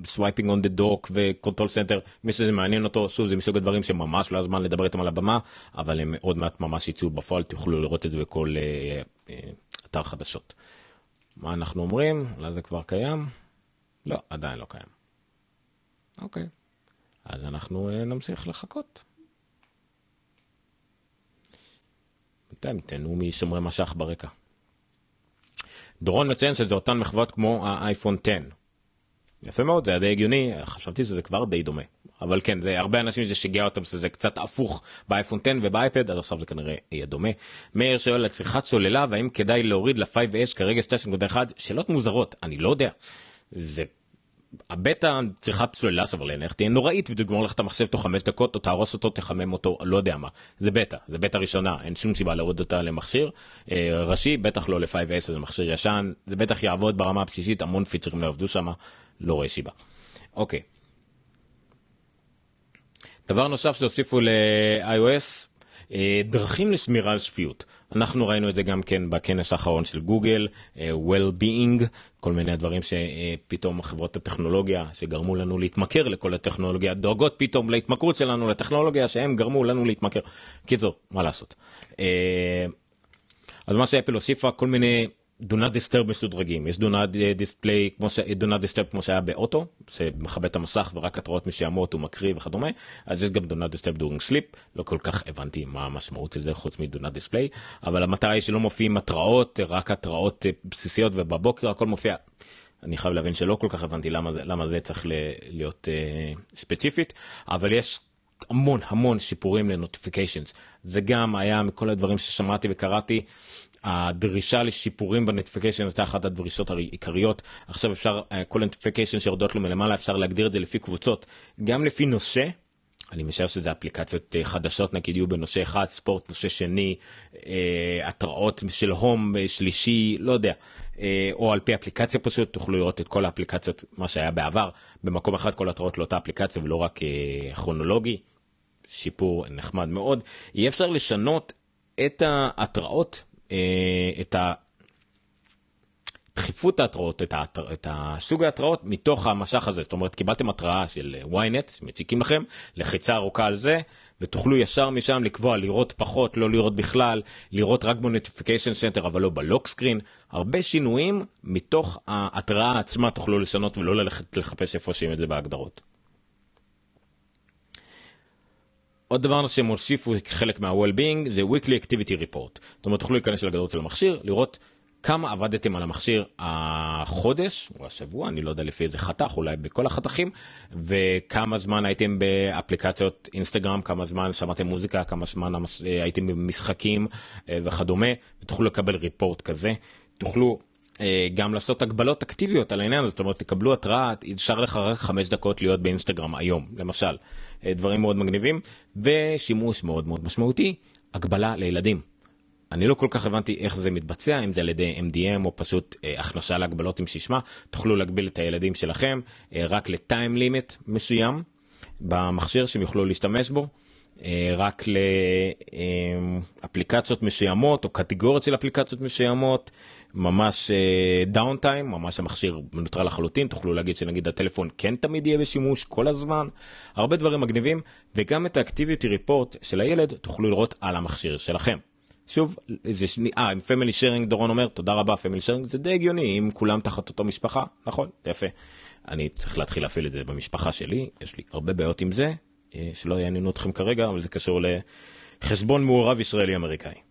S1: swiping on the dock ו control center מי שזה מעניין אותו שוב זה מסוג הדברים שממש לא הזמן לדבר איתם על הבמה אבל הם עוד מעט ממש יצאו בפועל תוכלו לראות את זה בכל אה, אה, אתר חדשות. מה אנחנו אומרים? אולי זה כבר קיים? לא עדיין לא קיים. אוקיי אז אנחנו אה, נמשיך לחכות. אתם תהנו משומרי משך ברקע. דורון מציין שזה אותן מחוות כמו האייפון 10. יפה מאוד, זה היה די הגיוני, חשבתי שזה כבר די דומה. אבל כן, זה הרבה אנשים זה שיגע אותם שזה קצת הפוך באייפון 10 ובאייפד, אז עכשיו זה כנראה יהיה דומה. מאיר שואל על צריכת סוללה והאם כדאי להוריד ל-5S כרגע 2.1, שאלות מוזרות, אני לא יודע. זה הבטא צריכת סוללה סביר להניח תהיה נוראית ותגמור לך את המחשב תוך חמש דקות או תהרוס אותו תחמם אותו לא יודע מה זה בטא זה בטא ראשונה אין שום סיבה להוריד אותה למכשיר אה, ראשי בטח לא ל-5S זה מכשיר ישן זה בטח יעבוד ברמה הבסיסית המון פיצ'רים לא עבדו שם לא רואה סיבה. אוקיי. דבר נוסף שהוסיפו ל-iOS דרכים לשמירה על שפיות. אנחנו ראינו את זה גם כן בכנס האחרון של גוגל, אה, well-being, כל מיני דברים שפתאום חברות הטכנולוגיה שגרמו לנו להתמכר לכל הטכנולוגיה דואגות פתאום להתמכרות שלנו לטכנולוגיה שהם גרמו לנו להתמכר. קיצור, מה לעשות. אה, אז מה שאפל הוסיפה כל מיני do not disturb משודרגים יש do not display כמו ש do not disturb כמו שהיה באוטו שמכבה את המסך ורק התראות מסוימות הוא מקריא וכדומה. אז יש גם do not disturb during sleep לא כל כך הבנתי מה המשמעות של זה חוץ מ do not display. אבל המטרה היא שלא מופיעים התראות רק התראות בסיסיות ובבוקר הכל מופיע. אני חייב להבין שלא כל כך הבנתי למה זה למה זה צריך להיות uh, ספציפית אבל יש המון המון שיפורים ל notifications זה גם היה מכל הדברים ששמעתי וקראתי הדרישה לשיפורים ב notification הייתה אחת הדרישות העיקריות עכשיו אפשר אה, כל notification שיורדות לו מלמעלה אפשר להגדיר את זה לפי קבוצות גם לפי נושא. אני משער שזה אפליקציות אה, חדשות נגיד יהיו בנושא אחד ספורט נושא שני אה, התראות של Home שלישי לא יודע או על פי אפליקציה פשוט תוכלו לראות את כל האפליקציות מה שהיה בעבר במקום אחד כל התראות לאותה אפליקציה ולא רק כרונולוגי. שיפור נחמד מאוד יהיה אפשר לשנות את ההתראות אה, את דחיפות ההתראות, את, ההתר... את הסוג ההתראות מתוך הממשק הזה. זאת אומרת, קיבלתם התראה של ynet, שמציקים לכם, לחיצה ארוכה על זה, ותוכלו ישר משם לקבוע לראות פחות, לא לראות בכלל, לראות רק ב notification center אבל לא ב lock screen. הרבה שינויים מתוך ההתראה עצמה תוכלו לשנות ולא ללכת לחפש איפה שאים את זה בהגדרות. עוד דבר שהם הוסיפו כחלק מה-well-being זה weekly activity report. זאת אומרת תוכלו להיכנס לגדרות של המכשיר לראות כמה עבדתם על המכשיר החודש או השבוע אני לא יודע לפי איזה חתך אולי בכל החתכים וכמה זמן הייתם באפליקציות אינסטגרם כמה זמן שמעתם מוזיקה כמה זמן הייתם במשחקים אה, וכדומה ותוכלו לקבל ריפורט כזה. תוכלו אה, גם לעשות הגבלות אקטיביות על העניין הזה. זאת אומרת תקבלו התראה אפשר לך רק חמש דקות להיות באינסטגרם היום למשל. אה, דברים מאוד מגניבים ושימוש מאוד מאוד משמעותי הגבלה לילדים. אני לא כל כך הבנתי איך זה מתבצע אם זה על ידי MDM או פשוט אה, הכנסה להגבלות עם שישמע תוכלו להגביל את הילדים שלכם אה, רק לטיים לימיט מסוים במכשיר שהם יוכלו להשתמש בו. אה, רק לאפליקציות מסוימות או קטגוריות של אפליקציות מסוימות ממש down uh, time, ממש המכשיר מנוטרל לחלוטין, תוכלו להגיד שנגיד הטלפון כן תמיד יהיה בשימוש כל הזמן, הרבה דברים מגניבים, וגם את ה activity report של הילד תוכלו לראות על המכשיר שלכם. שוב, זה שני, אה, עם Family Sharing דורון אומר, תודה רבה Family Sharing, זה די הגיוני, אם כולם תחת אותו משפחה, נכון, יפה. אני צריך להתחיל להפעיל את זה במשפחה שלי, יש לי הרבה בעיות עם זה, אה, שלא יעניינו אתכם כרגע, אבל זה קשור לחשבון מעורב ישראלי-אמריקאי.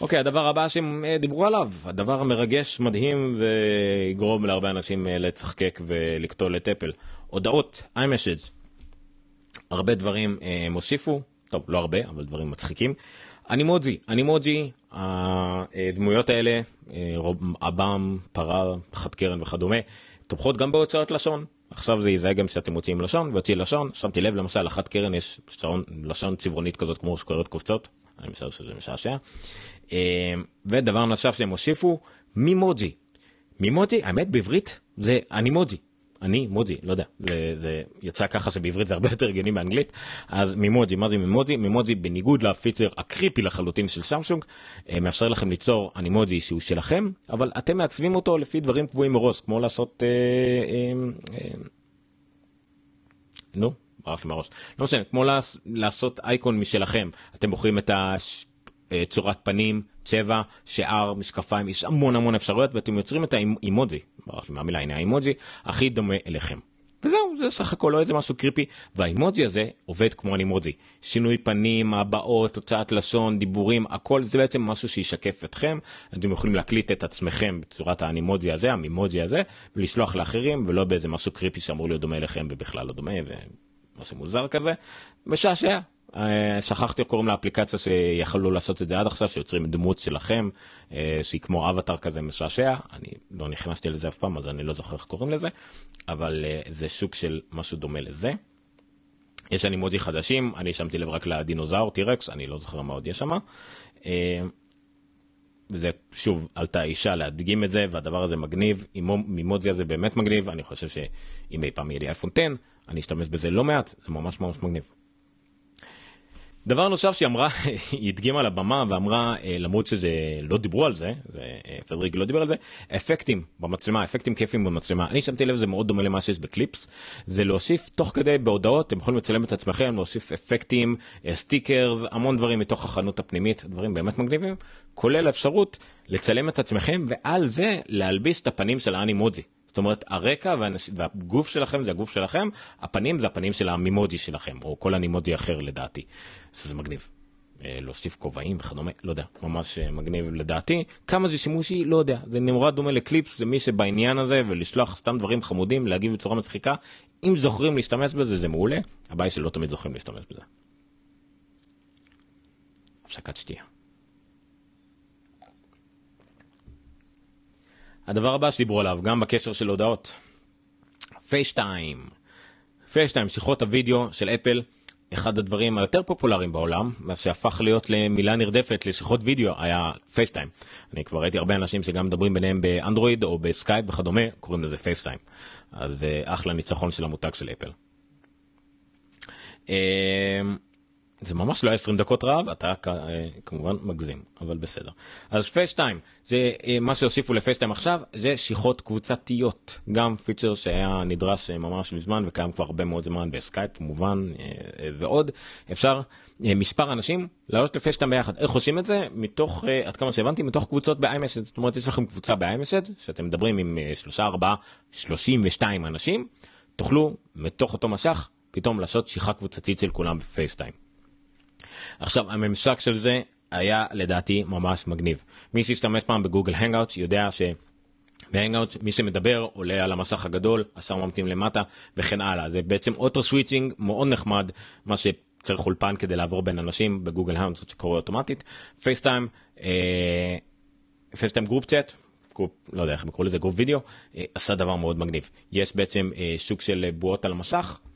S1: אוקיי, הדבר הבא שהם אה, דיברו עליו, הדבר המרגש, מדהים ויגרום להרבה אנשים אה, לצחקק ולקטול את אפל. הודעות, iMessage. הרבה דברים הם הוסיפו, טוב, לא הרבה, אבל דברים מצחיקים. אנימוג'י, אנימוג'י, הדמויות האלה, אב"ם, פרה, חד קרן וכדומה, תומכות גם בהוצאות לשון. עכשיו זה יזהה גם שאתם מוציאים לשון, ויוציא לשון, שמתי לב למשל, אחת קרן יש שעון, לשון צבעונית כזאת כמו שקוראת קופצות, אני משער שזה משעשע. ודבר נוסף שהם הוסיפו, מימוג'י. מימוג'י, האמת בעברית זה אנימוג'י. אני מוג'י, לא יודע, זה, זה יצא ככה שבעברית זה הרבה יותר הגיוני באנגלית, אז מימוג'י, מה זה מימוג'י? מימוג'י בניגוד לפיצ'ר הקריפי לחלוטין של סמסונג, אה, מאפשר לכם ליצור אנימוג'י שהוא שלכם, אבל אתם מעצבים אותו לפי דברים קבועים מראש, כמו לעשות, אה, אה, אה, נו, ברח לי מהראש, לא משנה, כמו לעשות אייקון משלכם, אתם בוחרים את ה... אה, צורת פנים, צבע, שיער, משקפיים, יש המון המון אפשרויות ואתם יוצרים את האימוג'י, ברח לי מהמילה, הנה האימוג'י, הכי דומה אליכם. וזהו, זה סך הכל לא איזה משהו קריפי, והאימוג'י הזה עובד כמו אנימוג'י. שינוי פנים, הבעות, הוצאת לשון, דיבורים, הכל זה בעצם משהו שישקף אתכם. אתם יכולים להקליט את עצמכם בצורת האנימוג'י הזה, המימוג'י הזה, ולשלוח לאחרים, ולא באיזה משהו קריפי שאמור להיות דומה אליכם ובכלל לא דומה, ומשהו מוזר כזה. משעשע, אה, שכחתי איך קוראים לאפליקציה שיכולו לעשות את זה עד עכשיו שיוצרים דמות שלכם אה, שהיא כמו אבטאר כזה משעשע אני לא נכנסתי לזה אף פעם אז אני לא זוכר איך קוראים לזה אבל אה, זה שוק של משהו דומה לזה. יש אנימוג'י חדשים אני שמתי לב רק לדינוזאור טירקס אני לא זוכר מה עוד יש שם. וזה שוב עלתה אישה להדגים את זה והדבר הזה מגניב מימוג'י הזה באמת מגניב אני חושב שאם אי פעם יהיה לי אייפון 10 אני אשתמש בזה לא מעט זה ממש ממש מגניב. דבר נוסף שהיא אמרה, [LAUGHS] היא הדגימה על הבמה ואמרה, אה, למרות שזה לא דיברו על זה, אה, פדריק לא דיבר על זה, אפקטים במצלמה, אפקטים כיפים במצלמה. אני שמתי לב זה מאוד דומה למה שיש בקליפס, זה להוסיף תוך כדי בהודעות, אתם יכולים לצלם את עצמכם, להוסיף אפקטים, stickers, אה, המון דברים מתוך החנות הפנימית, דברים באמת מגניבים, כולל האפשרות לצלם את עצמכם ועל זה להלביש את הפנים של ה Animoji. זאת אומרת הרקע והנש... והגוף שלכם זה הגוף שלכם, הפנים זה הפנים של המימוג'י שלכם, או כל הנימוג'י אחר לדעתי. זה מגניב. אה, להוסיף כובעים וכדומה, לא יודע, ממש אה, מגניב לדעתי. כמה זה שימושי, לא יודע. זה נמרוד דומה לקליפס, זה מי שבעניין הזה, ולשלוח סתם דברים חמודים, להגיב בצורה מצחיקה. אם זוכרים להשתמש בזה, זה מעולה. הבעיה שלא תמיד זוכרים להשתמש בזה. הפסקת שתייה. הדבר הבא שדיברו עליו, גם בקשר של הודעות. FaceTime. FaceTime, שיחות הוידאו של אפל, אחד הדברים היותר פופולריים בעולם, מה שהפך להיות למילה נרדפת לשיחות וידאו היה FaceTime. אני כבר ראיתי הרבה אנשים שגם מדברים ביניהם באנדרואיד או בסקייפ וכדומה, קוראים לזה FaceTime. אז אה, אחלה ניצחון של המותג של אפל. זה ממש לא 20 דקות רעב, אתה אה, כמובן מגזים, אבל בסדר. אז FaceTime, זה אה, מה שהוסיפו ל FaceTime עכשיו, זה שיחות קבוצתיות. גם פיצ'ר שהיה נדרש אה, ממש מזמן וקיים כבר הרבה מאוד זמן בסקייפ כמובן, ועוד. אפשר מספר אנשים לעלות ל FaceTime ביחד. איך עושים את זה? מתוך, עד כמה שהבנתי, מתוך קבוצות ב-iMessage. זאת אומרת, יש לכם קבוצה ב-iMessage, שאתם מדברים עם 3, 4, 32 אנשים, תוכלו מתוך אותו ממשק פתאום לעשות שיחה קבוצתית של כולם ב FaceTime. עכשיו הממשק של זה היה לדעתי ממש מגניב. מי שהשתמש פעם ב Google Hangout יודע ש... ב Hangout מי שמדבר עולה על המסך הגדול, השאר ממתין למטה וכן הלאה. זה בעצם auto switching מאוד נחמד, מה שצריך אולפן כדי לעבור בין אנשים ב Google Hangout שקורה אוטומטית. FaceTime, FaceTime group chat, לא יודע איך הם קוראים לזה, group video, אה, עשה דבר מאוד מגניב. יש בעצם אה, שוק של בועות על המסך, אה,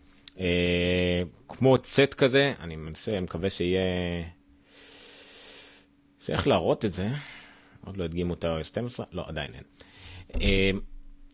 S1: כמו צט כזה, אני מנסה, אני מקווה שיהיה... שאיך להראות את זה, עוד לא הדגימו את ה-12, לא עדיין אין. אה,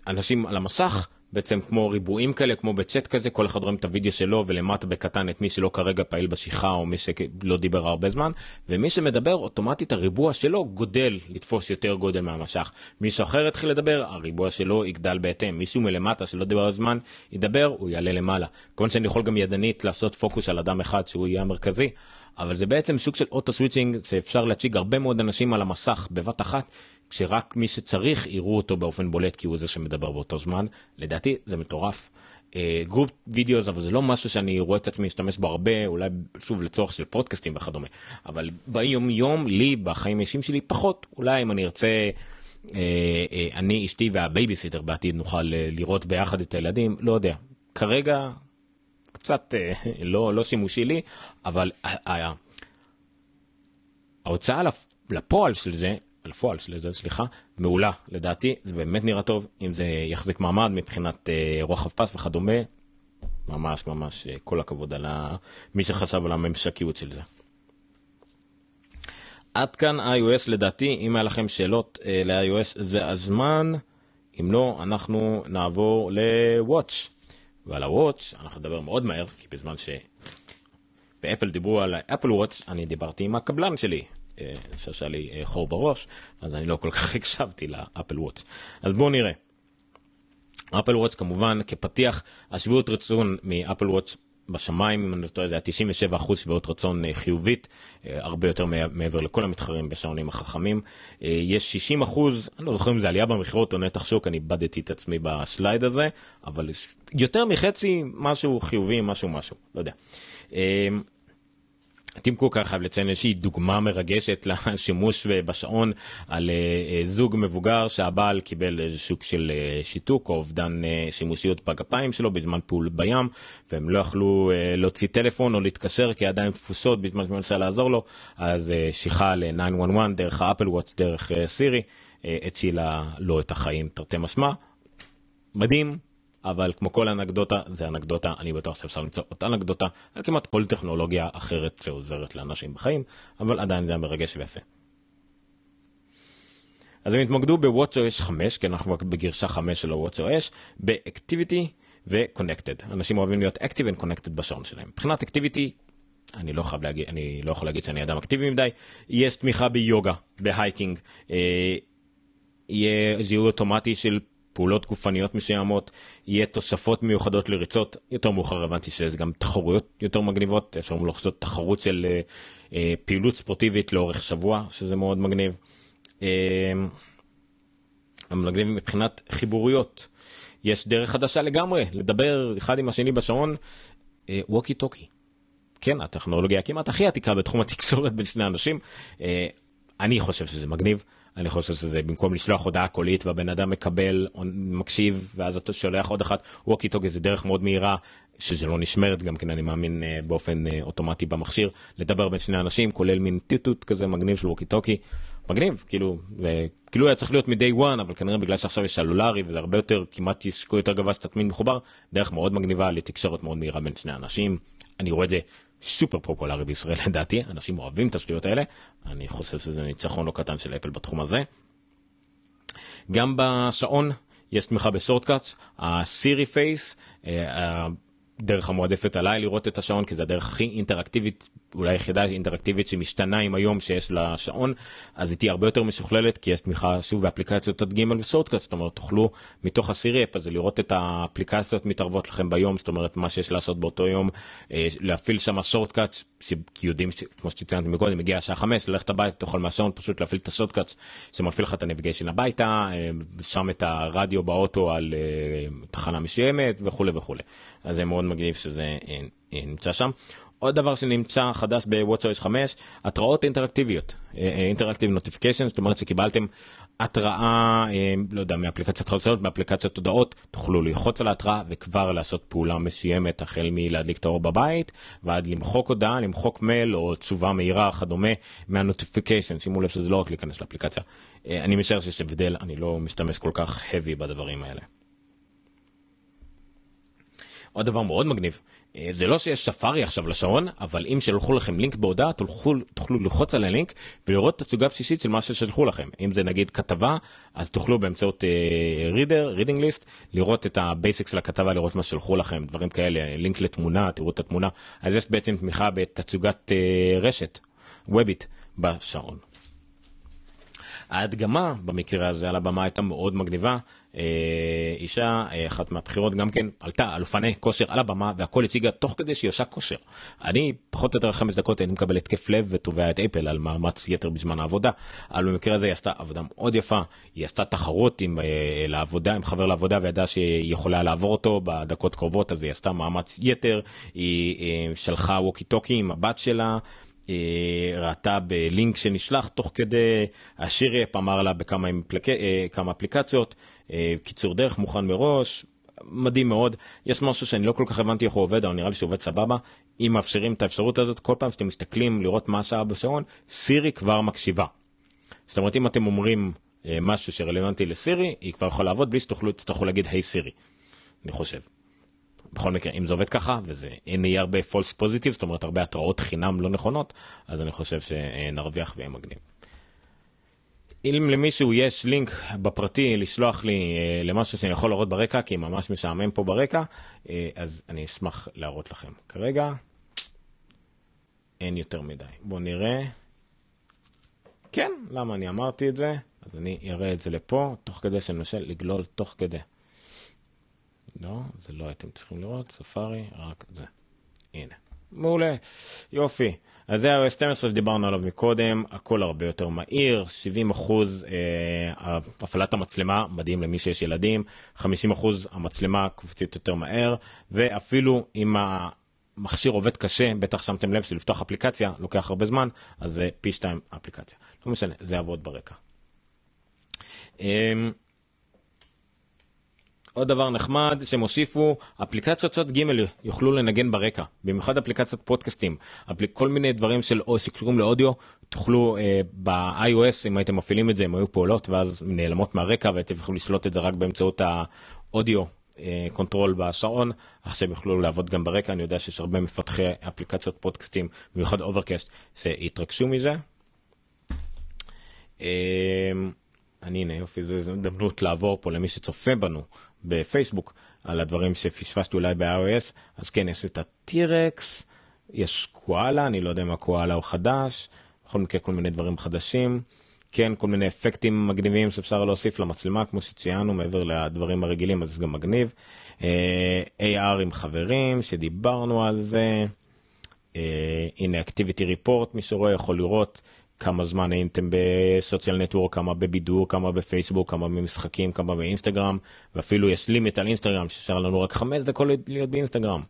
S1: אנשים על המסך בעצם כמו ריבועים כאלה, כמו בצ'אט כזה, כל אחד רואים את הוידאו שלו ולמטה בקטן את מי שלא כרגע פעיל בשיחה או מי שלא דיבר הרבה זמן, ומי שמדבר אוטומטית הריבוע שלו גודל לתפוס יותר גודל מהמשך. מישהו אחר יתחיל לדבר, הריבוע שלו יגדל בהתאם. מישהו מלמטה שלא דיבר הזמן ידבר, הוא יעלה למעלה. כמובן שאני יכול גם ידנית לעשות פוקוס על אדם אחד שהוא יהיה המרכזי, אבל זה בעצם סוג של auto switching שאפשר להציג הרבה מאוד אנשים על המסך בבת אחת. כשרק מי שצריך יראו אותו באופן בולט כי הוא זה שמדבר באותו זמן. לדעתי זה מטורף. group uh, video אבל זה לא משהו שאני רואה את עצמי להשתמש בו הרבה אולי שוב לצורך של פודקאסטים וכדומה אבל ביום יום לי בחיים האישיים שלי פחות אולי אם אני ארצה uh, uh, אני אשתי והבייביסיטר בעתיד נוכל uh, לראות ביחד את הילדים לא יודע כרגע קצת uh, לא לא שימושי לי אבל ההוצאה לפועל של זה לפועל סליחה מעולה. לדעתי זה באמת נראה טוב אם זה יחזיק מעמד מבחינת אה, רוחב פס וכדומה. ממש ממש אה, כל הכבוד על מי שחשב על הממשקיות של זה. עד כאן iOS. לדעתי אם היה לכם שאלות אה, ל-iOS זה הזמן. אם לא אנחנו נעבור ל-Watch. ועל ה-Watch אנחנו נדבר מאוד מהר כי בזמן שבאפל דיברו על אפל וואטס אני דיברתי עם הקבלן שלי שעשה לי אה, חור בראש, אז אני לא כל כך [LAUGHS] הקשבתי לאפל וואטס. אז בואו נראה. אפל וואטס כמובן כפתיח השביעות רצון מאפל וואטס בשמיים אם אני לא טועה זה היה 97% שביעות רצון אה, חיובית אה, הרבה יותר מעבר לכל המתחרים בשעונים החכמים יש 60% אני לא זוכר אם זה עלייה במכירות או נתח שוק אני איבדתי את עצמי בשלייד הזה אבל יותר מחצי משהו חיובי משהו משהו לא יודע. טים קוק חייב לציין איזושהי דוגמה מרגשת לשימוש בשעון על uh, זוג מבוגר שהבעל קיבל איזה שוק של uh, שיתוק או אובדן שימושיות בגפיים שלו בזמן פעול בים והם לא יכלו להוציא טלפון או להתקשר כי עדיין תפוסות בזמן שהוא מנסה לעזור לו אז שיחה ל-911 דרך האפל וואטס דרך סירי הצילה לו את החיים תרתי משמע. מדהים אבל כמו כל אנקדוטה זה אנקדוטה אני בטוח שאפשר למצוא אותה אנקדוטה על כמעט כל טכנולוגיה אחרת שעוזרת לאנשים בחיים אבל עדיין זה היה מרגש ויפה. אז הם התמקדו ב-WatchOS 5 כי אנחנו בגרשה 5 של ה-WatchOS ב-Activity ו-Connected. אנשים אוהבים להיות Active and Connected בשעון שלהם. מבחינת Activity אני לא חייב להגיד אני לא יכול להגיד שאני אדם אקטיבי מדי. יש תמיכה ביוגה בהייקינג אה, יהיה זיהוי אוטומטי של פעולות גופניות מסוימות, יהיה תוספות מיוחדות לריצות, יותר מאוחר הבנתי שזה גם תחרויות יותר מגניבות, אפשר לעשות תחרות של אה, אה, פעילות ספורטיבית לאורך שבוע, שזה מאוד מגניב. אה, מגניב מבחינת חיבוריות. יש דרך חדשה לגמרי, לדבר אחד עם השני בשעון, אה, ווקי טוקי. כן, הטכנולוגיה כמעט הכי עתיקה בתחום התקשורת בין שני אנשים. אה, אני חושב שזה מגניב. אני חושב שזה במקום לשלוח הודעה קולית והבן אדם מקבל מקשיב ואז אתה שולח עוד אחת ווקי טוקי זה דרך מאוד מהירה שזה לא נשמרת גם כן אני מאמין אה, באופן אה, אוטומטי במכשיר לדבר בין שני אנשים כולל מין טיטוט כזה מגניב של ווקי טוקי. מגניב כאילו כאילו היה צריך להיות מ-day one אבל כנראה בגלל שעכשיו יש סלולרי וזה הרבה יותר כמעט דיסקו יותר גבוה שתטמין מחובר דרך מאוד מגניבה לתקשורת מאוד מהירה בין שני אנשים. אני רואה את זה סופר פופולרי בישראל [LAUGHS] לדעתי, אנשים אוהבים את השטויות האלה, אני חושב שזה ניצחון לא קטן של אפל בתחום הזה. גם בשעון יש תמיכה ב-shortcuts, הסירי face, הדרך המועדפת עליי לראות את השעון כי זה הדרך הכי אינטראקטיבית אולי היחידה אינטראקטיבית שמשתנה עם היום שיש לשעון אז היא תהיה הרבה יותר משוכללת כי יש תמיכה שוב באפליקציות עד גימל וסורטקאט זאת אומרת תוכלו מתוך הסירי אפ הזה לראות את האפליקציות מתערבות לכם ביום. זאת אומרת מה שיש לעשות באותו יום אה, להפעיל שם שורטקאט כי יודעים כמו שציינתי מקודם מגיע השעה 5 ללכת הביתה תוכל מהשעון פשוט להפעיל את השורטקאט שמפעיל לך את הנביגיישן הביתה אה, שם את הרדיו באוטו על אה, תחנה מסוימת וכולי וכולי אז זה מאוד מגניב שזה נמצא שם. עוד דבר שנמצא חדש ב-WatchOS 5 התראות אינטראקטיביות. interactive notification זאת אומרת שקיבלתם התראה אה, לא יודע מאפליקציות חדשות מאפליקציות הודעות תוכלו ללחוץ על ההתראה וכבר לעשות פעולה מסוימת החל מלהדליק את האור בבית ועד למחוק הודעה למחוק מייל או תשובה מהירה כדומה מה-notification שימו לב שזה לא רק להיכנס לאפליקציה. אה, אני משער שיש הבדל אני לא משתמש כל כך heavy בדברים האלה. עוד דבר מאוד מגניב, אה, זה לא שיש ספארי עכשיו לשעון, אבל אם שלחו לכם לינק בהודעה, תוכלו, תוכלו ללחוץ על הלינק ולראות תצוגה בסיסית של מה ששלחו לכם. אם זה נגיד כתבה, אז תוכלו באמצעות reader, reading list, לראות את ה-basic של הכתבה, לראות מה שלחו לכם, דברים כאלה, לינק לתמונה, תראו את התמונה. אז יש בעצם תמיכה בתצוגת uh, רשת, וובית, בשעון. ההדגמה במקרה הזה על הבמה הייתה מאוד מגניבה. אה, אישה, אה, אחת מהבחירות גם כן, עלתה על אופני כושר על הבמה והכל הציגה תוך כדי שהיא עושה כושר. אני פחות או יותר חמש דקות הייתי מקבל התקף לב ותובע את אפל על מאמץ יתר בזמן העבודה. אבל במקרה הזה היא עשתה עבודה מאוד יפה, היא עשתה תחרות עם, אה, לעבודה, עם חבר לעבודה וידעה שהיא יכולה לעבור אותו בדקות קרובות אז היא עשתה מאמץ יתר, היא שלחה ווקי טוקי עם הבת שלה. ראתה בלינק שנשלח תוך כדי, השירי אמר לה בכמה אפליקציות, אה, קיצור דרך מוכן מראש, מדהים מאוד. יש משהו שאני לא כל כך הבנתי איך הוא עובד, אבל נראה לי שהוא עובד סבבה. אם מאפשרים את האפשרות הזאת, כל פעם שאתם מסתכלים לראות מה השעה בשעון, סירי כבר מקשיבה. זאת אומרת, אם אתם אומרים אה, משהו שרלוונטי לסירי, היא כבר יכולה לעבוד בלי שתוכלו להגיד היי hey, סירי, אני חושב. בכל מקרה, אם זה עובד ככה, וזה יהיה הרבה false positive, זאת אומרת הרבה התראות חינם לא נכונות, אז אני חושב שנרוויח ויהיה מגניב. אם למישהו יש לינק בפרטי לשלוח לי אה, למשהו שאני יכול לראות ברקע, כי ממש משעמם פה ברקע, אה, אז אני אשמח להראות לכם. כרגע אין יותר מדי. בואו נראה. כן, למה אני אמרתי את זה? אז אני אראה את זה לפה, תוך כדי שאני מנסה לגלול תוך כדי. לא, זה לא הייתם צריכים לראות, ספארי, רק זה. הנה. מעולה, יופי. אז זה ה-iOS 12 שדיברנו עליו מקודם, הכל הרבה יותר מהיר, 70 אחוז אה, הפעלת המצלמה, מדהים למי שיש ילדים, 50 אחוז המצלמה קופצית יותר מהר, ואפילו אם המכשיר עובד קשה, בטח שמתם לב שלפתוח אפליקציה לוקח הרבה זמן, אז זה פי 2 אפליקציה. לא משנה, זה יעבוד ברקע. אה, עוד דבר נחמד שהם הוסיפו אפליקציות צד ג' יוכלו לנגן ברקע במיוחד אפליקציות פודקאסטים. אפל... כל מיני דברים של שקשורים לאודיו תוכלו אה, ב-iOS אם הייתם מפעילים את זה הם היו פעולות ואז נעלמות מהרקע ואתם יכולים לשלוט את זה רק באמצעות האודיו אה, control בשעון עכשיו יוכלו לעבוד גם ברקע. אני יודע שיש הרבה מפתחי אפליקציות פודקאסטים במיוחד אוברקאסט שהתרגשו מזה. אה, אני הנה יופי זו הזדמנות לעבור פה למי שצופה בנו בפייסבוק על הדברים שפספסתי אולי ב-iOS, אז כן, יש את ה-T-Rex, יש koala, אני לא יודע אם ה-koala הוא חדש, בכל מקרה כל מיני דברים חדשים. כן, כל מיני אפקטים מגניבים שאפשר להוסיף למצלמה, כמו שציינו, מעבר לדברים הרגילים, אז זה גם מגניב. אה, אה, AR עם חברים, שדיברנו על זה. אה, הנה, Activity Report, מי שרואה יכול לראות כמה זמן הייתם ב-social network, כמה בבידור, כמה בפייסבוק, כמה במשחקים, כמה באינסטגרם, ואפילו יש limit על אינסטגרם, נשאר לנו רק חמש דקות להיות באינסטגרם.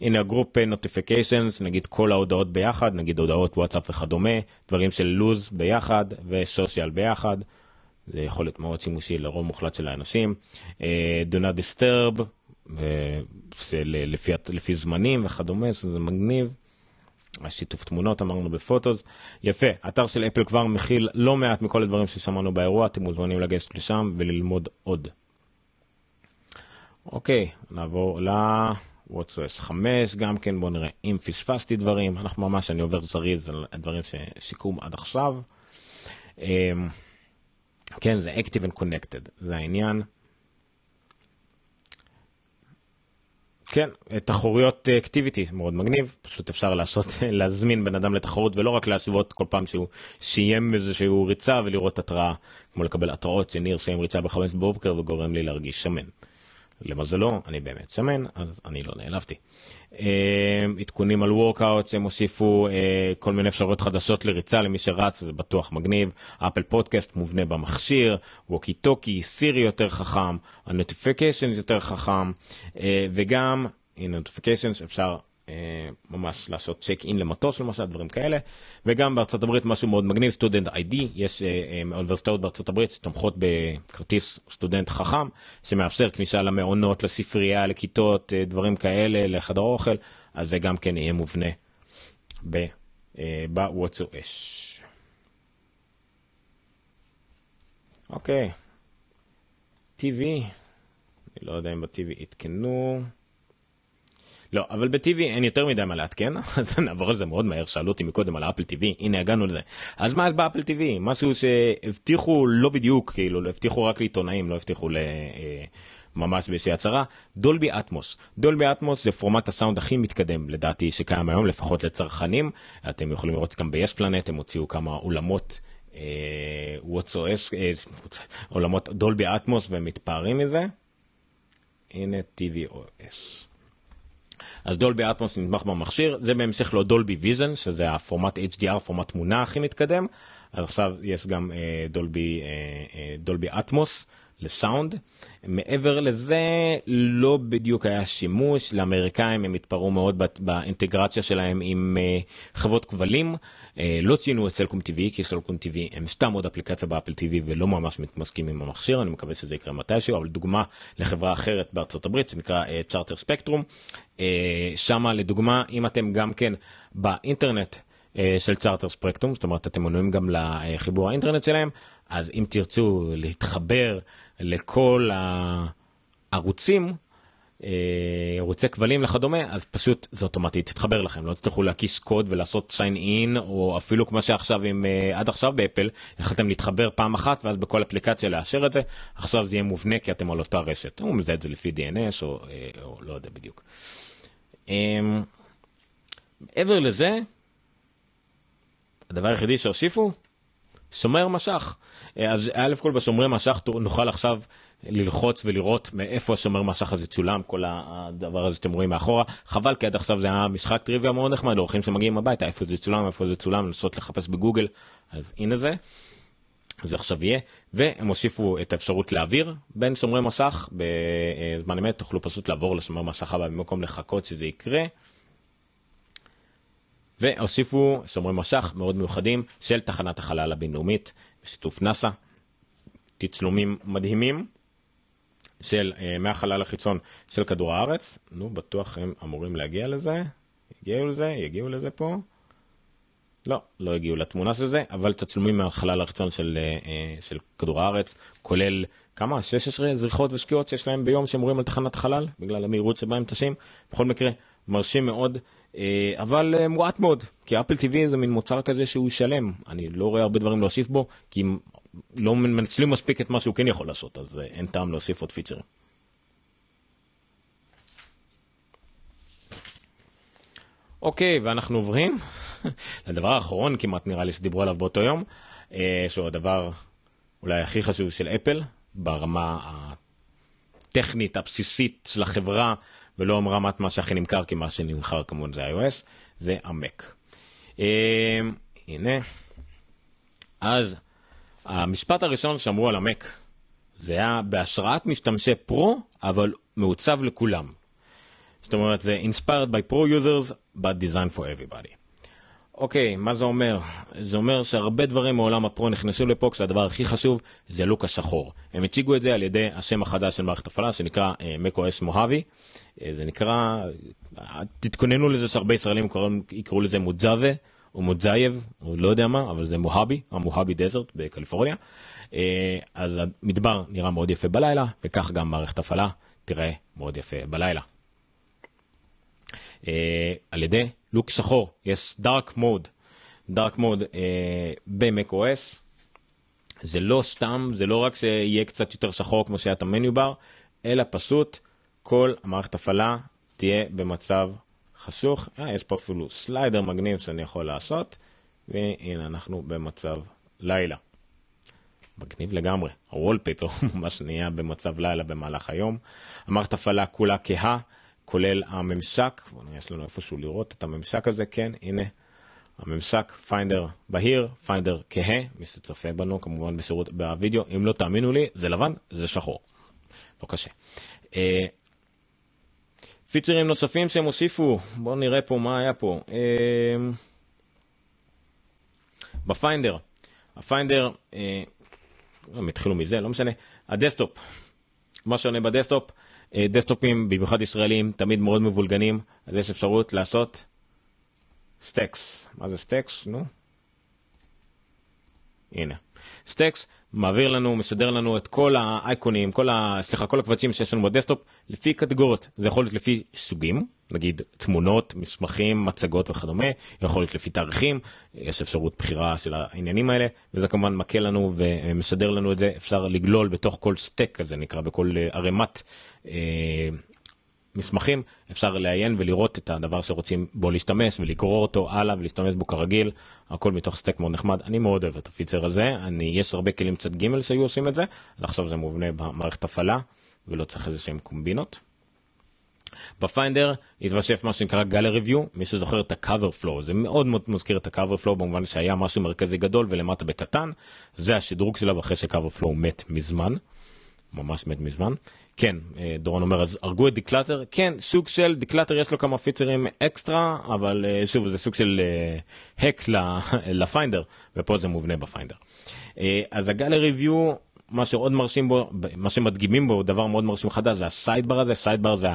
S1: הנה ה-group notifications, נגיד כל ההודעות ביחד, נגיד הודעות וואטסאפ וכדומה, דברים של לוז ביחד ו-social ביחד. זה יכול להיות מאוד שימושי לרוב מוחלט של האנשים. Uh, do not disturb, לפי, לפי זמנים וכדומה, זה מגניב. השיתוף תמונות אמרנו בפוטוס. יפה, אתר של אפל כבר מכיל לא מעט מכל הדברים ששמענו באירוע, אתם מוזמנים לגשת לשם וללמוד עוד. אוקיי, נעבור ל-WatchOS 5 גם כן, בואו נראה אם פספסתי דברים, אנחנו ממש, אני עובר זריז על הדברים ששיקום עד עכשיו. אמ, כן, זה Active and Connected, זה העניין. כן, תחרויות אקטיביטי מאוד מגניב, פשוט אפשר לעשות, להזמין בן אדם לתחרות ולא רק להסוות כל פעם שהוא סיים איזשהו ריצה ולראות התראה, כמו לקבל התראות שניר סיים ריצה בחמש בבוקר וגורם לי להרגיש שמן. למזלו, אני באמת שמן, אז אני לא נעלבתי. אה, עדכונים על וורקאוט, הם הוסיפו אה, כל מיני אפשרויות חדשות לריצה למי שרץ, זה בטוח מגניב. אפל פודקאסט מובנה במכשיר, ווקי טוקי, סירי יותר חכם, ה-notification יותר חכם, אה, וגם, הנה notification אפשר ממש לעשות check in למטוס למשל דברים כאלה. וגם בארצות הברית משהו מאוד מגניב student ID יש אה, אה, אוניברסיטאות בארצות הברית שתומכות בכרטיס סטודנט חכם שמאפשר כניסה למעונות לספרייה לכיתות דברים כאלה לחדר אוכל. אז זה גם כן יהיה מובנה בוואטסו-אש. אוקיי, TV, אני לא יודע אם ב-TV עדכנו. לא, אבל ב-TV אין יותר מדי מה לעדכן, [LAUGHS] אז נעבור על זה מאוד מהר, שאלו אותי מקודם על האפל TV, הנה הגענו לזה. אז מה באפל TV? משהו שהבטיחו לא בדיוק, כאילו, הבטיחו רק לעיתונאים, לא הבטיחו ל... אה, ממש באיזושהי הצהרה, דולבי אטמוס. דולבי אטמוס זה פורמט הסאונד הכי מתקדם לדעתי שקיים היום, לפחות לצרכנים. אתם יכולים לראות גם ב-yes planet, הם הוציאו כמה אולמות. WhatOS, אה, עולמות דולבי אטמוס והם מתפארים מזה. הנה TVOS. אז דולבי אטמוס נתמך במכשיר, זה בהמשך לו דולבי ויזן, שזה הפורמט HDR, פורמט תמונה הכי מתקדם. אז עכשיו יש גם דולבי, דולבי אטמוס. לסאונד. מעבר לזה לא בדיוק היה שימוש לאמריקאים הם התפרעו מאוד באינטגרציה שלהם עם uh, חברות כבלים uh, לא ציינו את סלקום TV כי סלקום TV הם סתם עוד אפליקציה באפל TV ולא ממש מתמסקים עם המכשיר אני מקווה שזה יקרה מתישהו אבל דוגמה לחברה אחרת בארצות הברית שנקרא צ'ארטר ספקטרום שמה לדוגמה אם אתם גם כן באינטרנט. של צ'ארטר ספקטרום זאת אומרת אתם מנויים גם לחיבור האינטרנט שלהם אז אם תרצו להתחבר לכל הערוצים, אה, ערוצי כבלים וכדומה, אז פשוט זה אוטומטית תתחבר לכם, לא תצטרכו להקיש קוד ולעשות sign in, או אפילו כמו שעכשיו עם, אה, עד עכשיו באפל, יכלתם להתחבר פעם אחת ואז בכל אפליקציה לאשר את זה, עכשיו זה יהיה מובנה כי אתם על אותה רשת, הוא מזהה את זה לפי DNS או, אה, או לא יודע בדיוק. מעבר לזה, הדבר היחידי שהוסיפו שומר משך. אז א' כל בשומרי משך נוכל עכשיו ללחוץ ולראות מאיפה השומר משך הזה צולם כל הדבר הזה שאתם רואים מאחורה חבל כי עד עכשיו זה היה משחק טריוויה מאוד נחמד לאורחים שמגיעים הביתה איפה זה צולם איפה זה צולם לנסות לחפש בגוגל אז הנה זה. זה עכשיו יהיה והם הוסיפו את האפשרות להעביר בין שומרי מסך בזמן אמת תוכלו פשוט לעבור לשומר מסך הבא במקום לחכות שזה יקרה. והוסיפו שומרי משך מאוד מיוחדים של תחנת החלל הבינלאומית בשיתוף נאסא. תצלומים מדהימים של uh, מהחלל החיצון של כדור הארץ. נו, בטוח הם אמורים להגיע לזה. הגיעו לזה, יגיעו לזה פה. לא, לא הגיעו לתמונה של זה, אבל תצלומים מהחלל החיצון של, uh, של כדור הארץ, כולל כמה? 16 זריחות ושקיעות שיש להם ביום שמורים על תחנת החלל, בגלל המהירות שבה הם טסים. בכל מקרה, מרשים מאוד. אה, אבל אה, מועט מאוד כי אפל TV זה מין מוצר כזה שהוא שלם אני לא רואה הרבה דברים להוסיף בו כי לא מנצלים מספיק את מה שהוא כן יכול לעשות אז אה, אין טעם להוסיף עוד פיצ'רים. אוקיי ואנחנו עוברים [LAUGHS] לדבר האחרון כמעט נראה לי שדיברו עליו באותו יום שהוא הדבר אולי הכי חשוב של אפל ברמה הטכנית הבסיסית של החברה ולא רמת מה שהכי נמכר, כי מה שנמכר כמובן זה iOS, זה המק. אה, הנה. אז המשפט הראשון שאמרו על המק זה היה בהשראת משתמשי פרו, אבל מעוצב לכולם. זאת אומרת זה inspired by pro users but designed for everybody. אוקיי, מה זה אומר? זה אומר שהרבה דברים מעולם הפרו נכנסו לפה כשהדבר הכי חשוב זה לוק השחור. הם הציגו את זה על ידי השם החדש של מערכת הפעלה שנקרא macOS מוהבי. Uh, זה נקרא, uh, תתכוננו לזה שהרבה ישראלים קוראים, יקראו לזה מוג'אווה או מוג'אייב או לא יודע מה, אבל זה מוהבי, המוהבי דזרט בקליפורניה. Uh, אז המדבר נראה מאוד יפה בלילה וכך גם מערכת הפעלה תראה מאוד יפה בלילה. Uh, על ידי לוק שחור, יש דארק מוד, דארק מוד ב-MacOS. זה לא סתם, זה לא רק שיהיה קצת יותר שחור כמו שהיה את המניו בר, אלא פשוט כל המערכת הפעלה תהיה במצב חשוך. אה, יש פה אפילו סליידר מגניב שאני יכול לעשות, והנה אנחנו במצב לילה. מגניב לגמרי, ה-wallpaper ממש נהיה במצב לילה במהלך היום. המערכת הפעלה כולה כהה. כולל הממשק, יש לנו איפשהו לראות את הממשק הזה, כן, הנה, הממשק פיינדר בהיר, פיינדר כהה, מי שצופה בנו כמובן בשירות בווידאו, אם לא תאמינו לי, זה לבן, זה שחור, לא קשה. אה, פיצ'רים נוספים שהם הוסיפו, בואו נראה פה מה היה פה. אה, בפיינדר, הפיינדר, אה, הם התחילו מזה, לא משנה, הדסקטופ, מה שונה בדסקטופ, דסקטופים, במיוחד ישראלים, תמיד מאוד מבולגנים, אז יש אפשרות לעשות stacks. מה זה stacks? נו. הנה. stacks מעביר לנו, מסדר לנו את כל האייקונים, כל ה... סליחה, כל הקבצים שיש לנו בדסקטופ לפי קטגוריות. זה יכול להיות לפי סוגים, נגיד תמונות, מסמכים, מצגות וכדומה, יכול להיות לפי תאריכים, יש אפשרות בחירה של העניינים האלה, וזה כמובן מקל לנו ומסדר לנו את זה, אפשר לגלול בתוך כל סטק כזה נקרא, בכל אה, ערימת אה, מסמכים, אפשר לעיין ולראות את הדבר שרוצים בו להשתמש ולקרוא אותו הלאה ולהשתמש בו כרגיל, הכל מתוך סטק מאוד נחמד, אני מאוד אוהב את הפיצר הזה, אני, יש הרבה כלים קצת ג' שהיו עושים את זה, עכשיו זה מובנה במערכת הפעלה ולא צריך איזה שהם קומבינות. בפיינדר התווסף מה שנקרא gallery view, מי שזוכר את ה-cover flow, זה מאוד מאוד מזכיר את ה-cover flow במובן שהיה משהו מרכזי גדול ולמטה בקטן, זה השדרוג שלו אחרי ש-cover flow מת מזמן, ממש מת מזמן. כן, אה, דורון אומר אז הרגו את declutter, כן, סוג של declutter יש לו כמה פיצרים אקסטרה, אבל אה, שוב זה סוג של hack [LAUGHS] לפיינדר, ופה זה מובנה בפיינדר. אה, אז ה-gallery view מה שעוד מרשים בו, מה שמדגימים בו, דבר מאוד מרשים חדש, זה הסיידבר הזה, סיידבר זה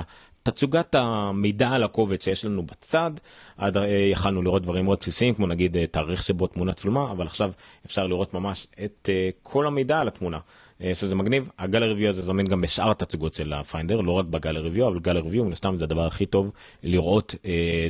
S1: תצוגת המידע על הקובץ שיש לנו בצד, עד אה, יכלנו לראות דברים מאוד בסיסיים כמו נגיד אה, תאריך שבו תמונה צולמה, אבל עכשיו אפשר לראות ממש את אה, כל המידע על התמונה. שזה מגניב, הגל הריוויו הזה זמין גם בשאר התצוגות של הפיינדר, לא רק בגל הריוויו, אבל גל הריוויו מן הסתם זה הדבר הכי טוב לראות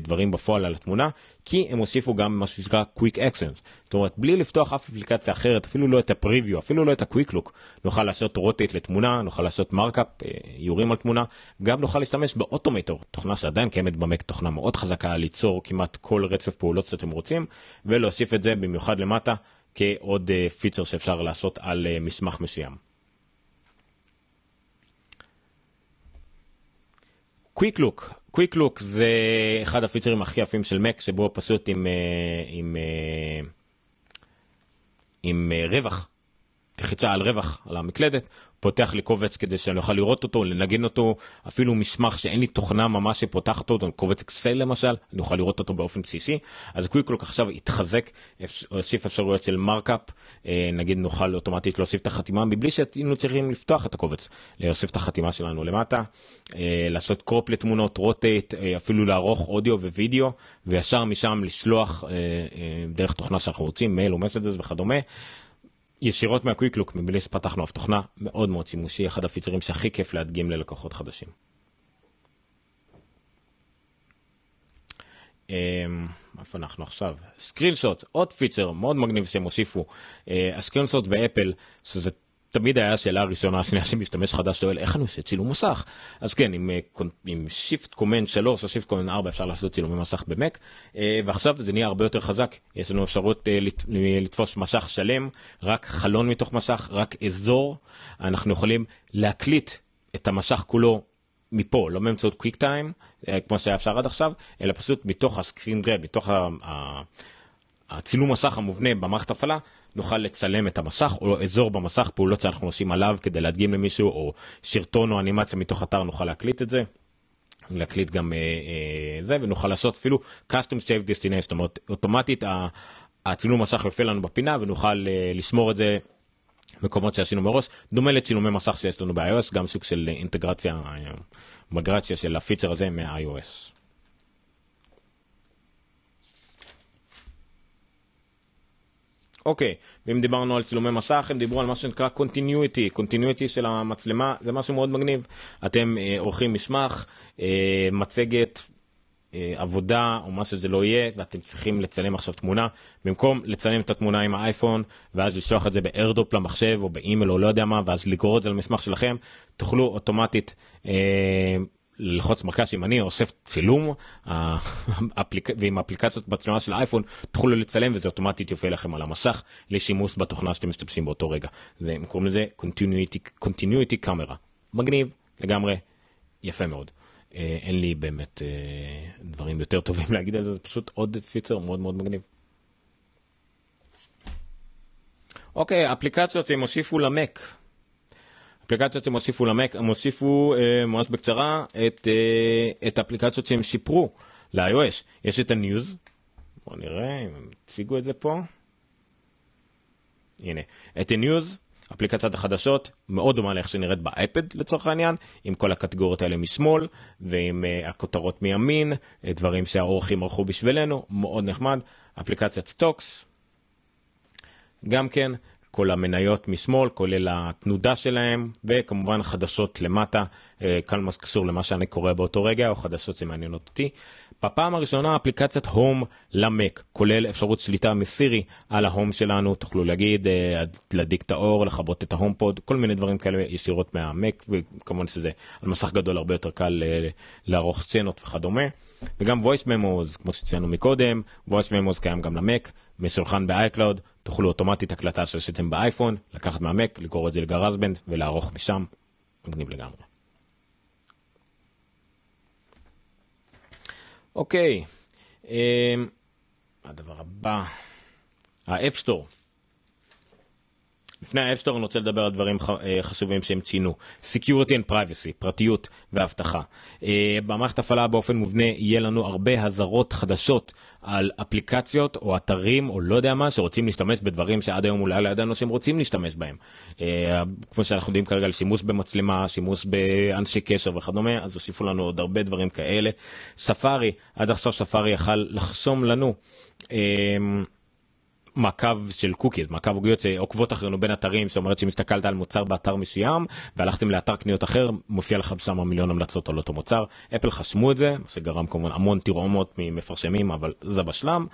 S1: דברים בפועל על התמונה, כי הם הוסיפו גם מה שנקרא Quick Actions, זאת אומרת בלי לפתוח אף אפליקציה אחרת, אפילו לא את הפריוויו, אפילו לא את ה-Quick Look, נוכל לעשות rotate לתמונה, נוכל לעשות markup, אה, איורים על תמונה, גם נוכל להשתמש באוטומטור, תוכנה שעדיין קיימת במק, תוכנה מאוד חזקה ליצור כמעט כל רצף פעולות שאתם רוצים, ולהוסיף את זה במיוחד למטה. כעוד פיצ'ר שאפשר לעשות על מסמך מסוים. quick look, quick look זה אחד הפיצ'רים הכי יפים של מק שבו פשוט עם, עם, עם, עם רווח, לחיצה על רווח על המקלדת, פותח לי קובץ כדי שאני אוכל לראות אותו, לנגן אותו, אפילו מסמך שאין לי תוכנה ממש שפותחת אותו, קובץ אקסל למשל, אני אוכל לראות אותו באופן בסיסי. אז Quick Look עכשיו התחזק, הוסיף אפשרויות של markup, אה, נגיד נוכל אוטומטית להוסיף את החתימה מבלי שהיינו צריכים לפתוח את הקובץ, להוסיף את החתימה שלנו למטה, אה, לעשות crop לתמונות, rotate, אה, אפילו לערוך אודיו ווידאו, וישר משם לשלוח דרך תוכנה שאנחנו רוצים, מייל או Messages וכדומה. ישירות מה Quick Look מבלי שפתחנו אף תוכנה מאוד מאוד שימושי אחד הפיצ'רים שהכי כיף להדגים ללקוחות חדשים. אמ, איפה אנחנו עכשיו? screenshot עוד פיצ'ר מאוד מגניב שהם הוסיפו אה, ה screenshot באפל שזה תמיד היה השאלה הראשונה השנייה שמשתמש חדש שואל איך אני עושה צילום מסך? אז כן עם, אה, עם shift command 3 או shift command 4 אפשר לעשות צילומי מסך במק אה, ועכשיו זה נהיה הרבה יותר חזק. יש לנו אפשרות אה, לתפוס מסך שלם רק חלון מתוך מסך רק אזור. אנחנו יכולים להקליט את המסך כולו מפה לא באמצעות QuickTime כמו שהיה אפשר עד עכשיו אלא פשוט מתוך ה screen grab מתוך הצילום מסך המובנה במערכת הפעלה נוכל לצלם את המסך או אזור במסך פעולות שאנחנו עושים עליו כדי להדגים למישהו או שרטון או אנימציה מתוך אתר נוכל להקליט את זה. להקליט גם אה, אה, זה ונוכל לעשות אפילו custom save destination זאת אומרת אוטומטית הצילום מסך יופיע לנו בפינה ונוכל אה, לשמור את זה מקומות שעשינו מראש דומה לצילומי מסך שיש לנו ב-iOS גם סוג של אינטגרציה אה, מגרציה של הפיצר הזה מה-iOS. אוקיי, ואם דיברנו על צילומי מסך, הם דיברו על מה שנקרא continuity, continuity של המצלמה, זה משהו מאוד מגניב. אתם אה, עורכים מסמך, אה, מצגת, אה, עבודה או מה שזה לא יהיה, ואתם צריכים לצלם עכשיו תמונה, במקום לצלם את התמונה עם האייפון, ואז לשלוח את זה באיירדופ למחשב או באימייל או לא יודע מה, ואז לגרור את זה למסמך שלכם, תוכלו אוטומטית אה, ללחוץ מרכז ימני אוסף צילום [LAUGHS] ועם אפליקציות בצלמה של האייפון תוכלו לצלם וזה אוטומטית יופיע לכם על המסך לשימוש בתוכנה שאתם משתמשים באותו רגע. זה הם קוראים לזה continuity, continuity camera. מגניב לגמרי יפה מאוד. אה, אין לי באמת אה, דברים יותר טובים [LAUGHS] להגיד על זה זה פשוט עוד פיצר מאוד מאוד מגניב. אוקיי אפליקציות שהם הוסיפו למק אפליקציות שהם הוסיפו למק, הם הוסיפו אה, ממש בקצרה את, אה, את האפליקציות שהם שיפרו ל-iOS. יש את ה-News, בואו נראה אם הם הציגו את זה פה. הנה, את ה-News, אפליקציית החדשות, מאוד דומה לאיך שנראית באייפד לצורך העניין, עם כל הקטגוריות האלה משמאל, ועם uh, הכותרות מימין, דברים שהעורכים ערכו בשבילנו, מאוד נחמד. אפליקציית Stocks, גם כן, כל המניות משמאל, כולל התנודה שלהם, וכמובן חדשות למטה, כל מה שקשור למה שאני קורא באותו רגע או חדשות שמעניינות אותי. בפעם הראשונה אפליקציית הום למק כולל אפשרות שליטה מסירי על ההום שלנו תוכלו להגיד להדליק את האור לכבות את ההום פוד כל מיני דברים כאלה ישירות מהמק וכמובן שזה על מסך גדול הרבה יותר קל לערוך סצנות וכדומה. וגם voice memos כמו שציינו מקודם voice memos קיים גם למק מסולחן ב-iCloud תוכלו אוטומטית הקלטה שעשיתם באייפון לקחת מהמק לגרור את זה לגראזבנד ולערוך משם. מגניב לגמרי. אוקיי, אמ, הדבר הבא, ה App Store. לפני ה App Store אני רוצה לדבר על דברים אה, חשובים שהם ציינו Security and Privacy, פרטיות ואבטחה. אה, במערכת הפעלה באופן מובנה יהיה לנו הרבה אזהרות חדשות על אפליקציות או אתרים או לא יודע מה שרוצים להשתמש בדברים שעד היום אולי לא ידענו שהם רוצים להשתמש בהם. אה, כמו שאנחנו יודעים כרגע על שימוש במצלמה, שימוש באנשי קשר וכדומה, אז הוסיפו לנו עוד הרבה דברים כאלה. ספארי, עד עכשיו ספארי יכל לחסום לנו. מעקב של קוקיז מעקב עוגיות שעוקבות אחרינו בין אתרים שאומרת הסתכלת על מוצר באתר מסוים והלכתם לאתר קניות אחר מופיע לך שם מיליון המלצות על אותו מוצר. אפל חסמו את זה שגרם כמובן המון תרעומות ממפרשמים אבל זה בשלם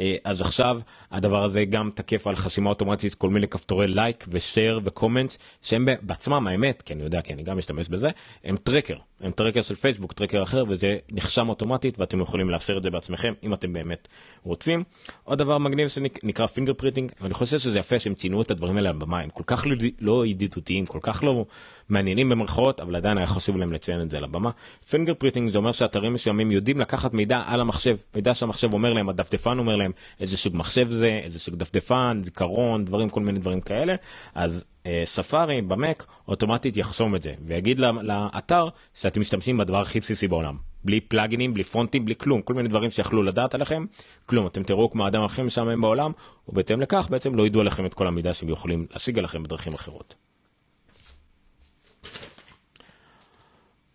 S1: אה, אז עכשיו הדבר הזה גם תקף על חסימה אוטומטית כל מיני כפתורי like ו share ו comment שהם בעצמם האמת כי אני יודע כי אני גם משתמש בזה הם tracker הם tracker של פייסבוק tracker אחר וזה נחסם אוטומטית ואתם יכולים לאפשר את זה בעצמכם אם אתם באמת רוצים. עוד דבר מגניב שנקרא fingerprinting ואני חושב שזה יפה שהם ציינו את הדברים האלה במה כל כך לא ידידותיים כל כך לא מעניינים במרכאות אבל עדיין היה חשוב להם לציין את זה על הבמה. fingerprinting זה אומר שאתרים מסוימים יודעים לקחת מידע על המחשב מידע שהמחשב אומר להם הדפדפן אומר להם איזה סוג מחשב זה איזה סוג דפדפן זיכרון דברים כל מיני דברים כאלה אז ספארי במק אוטומטית יחסום את זה ויגיד לאתר שאתם משתמשים בדבר הכי בסיסי בעולם בלי פלאגינים בלי פונטים בלי כלום כל מיני דברים שיכלו לדעת עליכם כלום אתם תראו כמו האדם הכי משעמם בעולם ובהתאם לכך בעצם לא ידעו עליכם את כל המידע שהם יכולים להשיג עליכם בדרכים אחרות.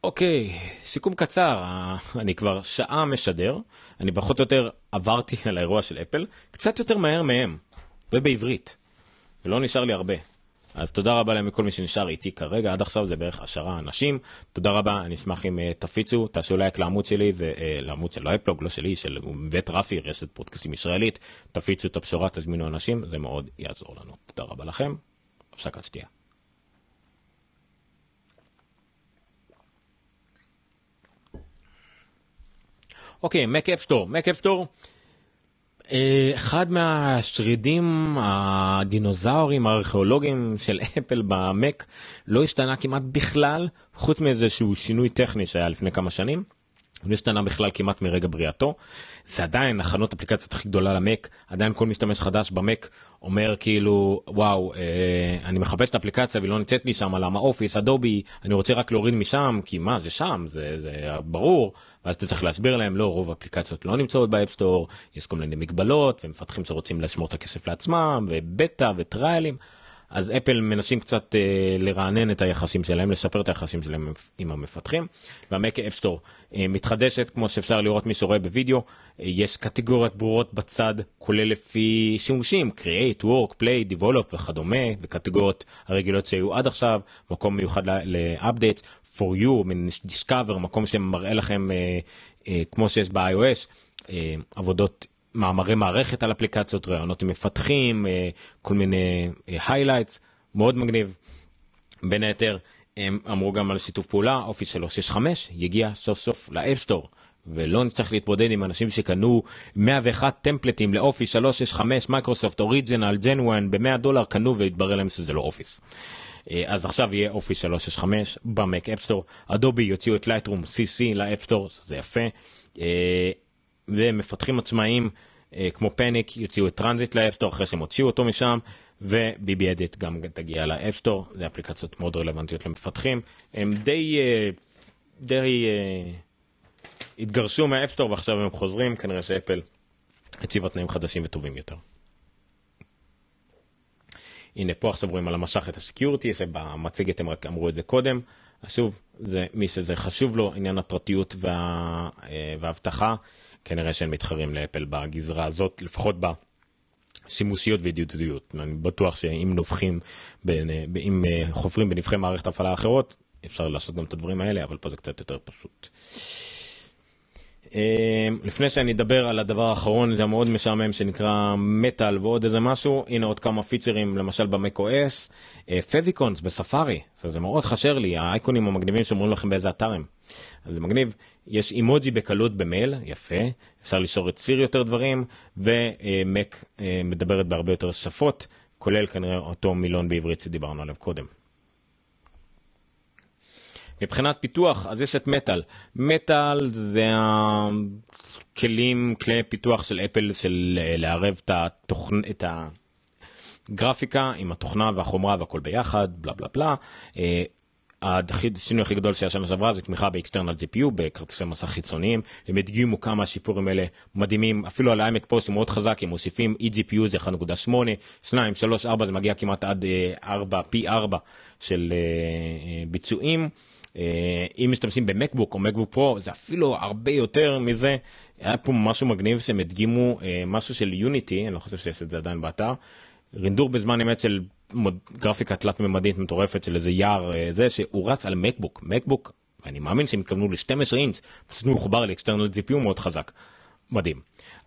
S1: אוקיי סיכום קצר. אני כבר שעה משדר. אני פחות או יותר עברתי על האירוע של אפל קצת יותר מהר מהם ובעברית. ולא נשאר לי הרבה. אז תודה רבה להם מכל מי שנשאר איתי כרגע. עד עכשיו זה בערך עשרה אנשים. תודה רבה אני אשמח אם uh, תפיצו תעשו לייק לעמוד שלי ולעמוד uh, של האפלוג לא שלי של בית רפי רשת פודקאסטים ישראלית. תפיצו את הבשורה תזמינו אנשים זה מאוד יעזור לנו. תודה רבה לכם. הפסקת שתייה. אוקיי, Mac App Store, Mac App Store אה, אחד מהשרידים הדינוזאורים הארכיאולוגיים של [LAUGHS] אפל במק לא השתנה כמעט בכלל חוץ מאיזה שהוא שינוי טכני שהיה לפני כמה שנים. לא השתנה בכלל כמעט מרגע בריאתו. זה עדיין החנות אפליקציות הכי גדולה למק עדיין כל משתמש חדש במק אומר כאילו וואו אה, אני מחפש את האפליקציה והיא לא נמצאת לי שם למה Office Adobe אני רוצה רק להוריד משם כי מה זה שם זה, זה ברור ואז אתה צריך להסביר להם לא רוב האפליקציות לא נמצאות ב App Store יש כל מיני מגבלות ומפתחים שרוצים לשמור את הכסף לעצמם ובטא ו trialים. אז אפל מנסים קצת אה, לרענן את היחסים שלהם, לשפר את היחסים שלהם עם המפתחים. וה Mac App Store אה, מתחדשת, כמו שאפשר לראות מי שרואה בווידאו, אה, יש קטגוריות ברורות בצד, כולל לפי שימושים, create, work, play, develop וכדומה, וקטגוריות הרגילות שהיו עד עכשיו, מקום מיוחד ל-updates, for you, מין discover, מקום שמראה לכם, אה, אה, כמו שיש ב-iOS, אה, עבודות מאמרי מערכת על אפליקציות, ראיונות עם מפתחים, אה, כל מיני אה, מאוד מגניב. בין היתר הם אמרו גם על שיתוף פעולה, Office 365 יגיע סוף סוף ל App Store. ולא נצטרך להתמודד עם אנשים שקנו 101 templateים ל Office 365 Microsoft original genuine ב-100 דולר קנו והתברר להם שזה לא אופיס. אה, אז עכשיו יהיה Office 365 ב Mac App Store Adobe יוציאו את Lightroom CC ל App Store זה יפה ומפתחים עצמאיים אה, כמו Panic יוציאו את Transmit ל App Store אחרי שהם הוציאו אותו משם ו BBEdit גם תגיע ל App Store זה אפליקציות מאוד רלוונטיות למפתחים הם די אה, די אה, התגרשו מה App Store ועכשיו הם חוזרים כנראה שאפל הציבה תנאים חדשים וטובים יותר. הנה פה עכשיו רואים על המשך את הסקיורטי שבמצגת הם רק אמרו את זה קודם. אז שוב זה מי שזה חשוב לו עניין הפרטיות וה, והאבטחה כנראה שהם מתחרים לאפל בגזרה הזאת, לפחות בשימושיות וידידותיות. אני בטוח שאם נובחים, בין, אם אה, חופרים בנבחי מערכת הפעלה אחרות, אפשר לעשות גם את הדברים האלה, אבל פה זה קצת יותר פשוט. אמ, לפני שאני אדבר על הדבר האחרון זה המאוד משעמם שנקרא מטאל ועוד איזה משהו הנה עוד כמה פיצרים למשל במקו-אס פביקונס בספארי זה מאוד חשר לי האייקונים המגניבים שאומרים לכם באיזה אתר הם. אז זה מגניב יש אימוג'י בקלות במייל יפה אפשר ליצור את סיר יותר דברים ומק אה, מדברת בהרבה יותר שפות כולל כנראה אותו מילון בעברית שדיברנו עליו קודם. מבחינת פיתוח אז יש את מטאל מטאל זה הכלים כלי פיתוח של אפל של אה, לערב את התוכנ... את הגרפיקה עם התוכנה והחומרה והכל ביחד בלה בלה בלה. אה, השינוי הכי גדול שהיה שנה שעברה זה תמיכה ב external GPU בכרטיסי מסך חיצוניים הם הדגימו כמה השיפורים האלה מדהימים אפילו על ה iMac פוסט מאוד חזק הם מוסיפים eGPU זה 1.8 2 3 4 זה מגיע כמעט עד 4 אה, פי 4 של ביצועים. אה, אם משתמשים ב MacBook או MacBook Pro זה אפילו הרבה יותר מזה היה פה משהו מגניב שהם הדגימו אה, משהו של Unity אני לא חושב שיש את זה עדיין באתר רינדור בזמן אמת של גרפיקה תלת ממדית מטורפת של איזה יער אה, זה שהוא רץ על MacBook MacBook אני מאמין שהם התכוונו ל-12 אינץ' פשוט מחובר ל external GPU מאוד חזק. מדהים.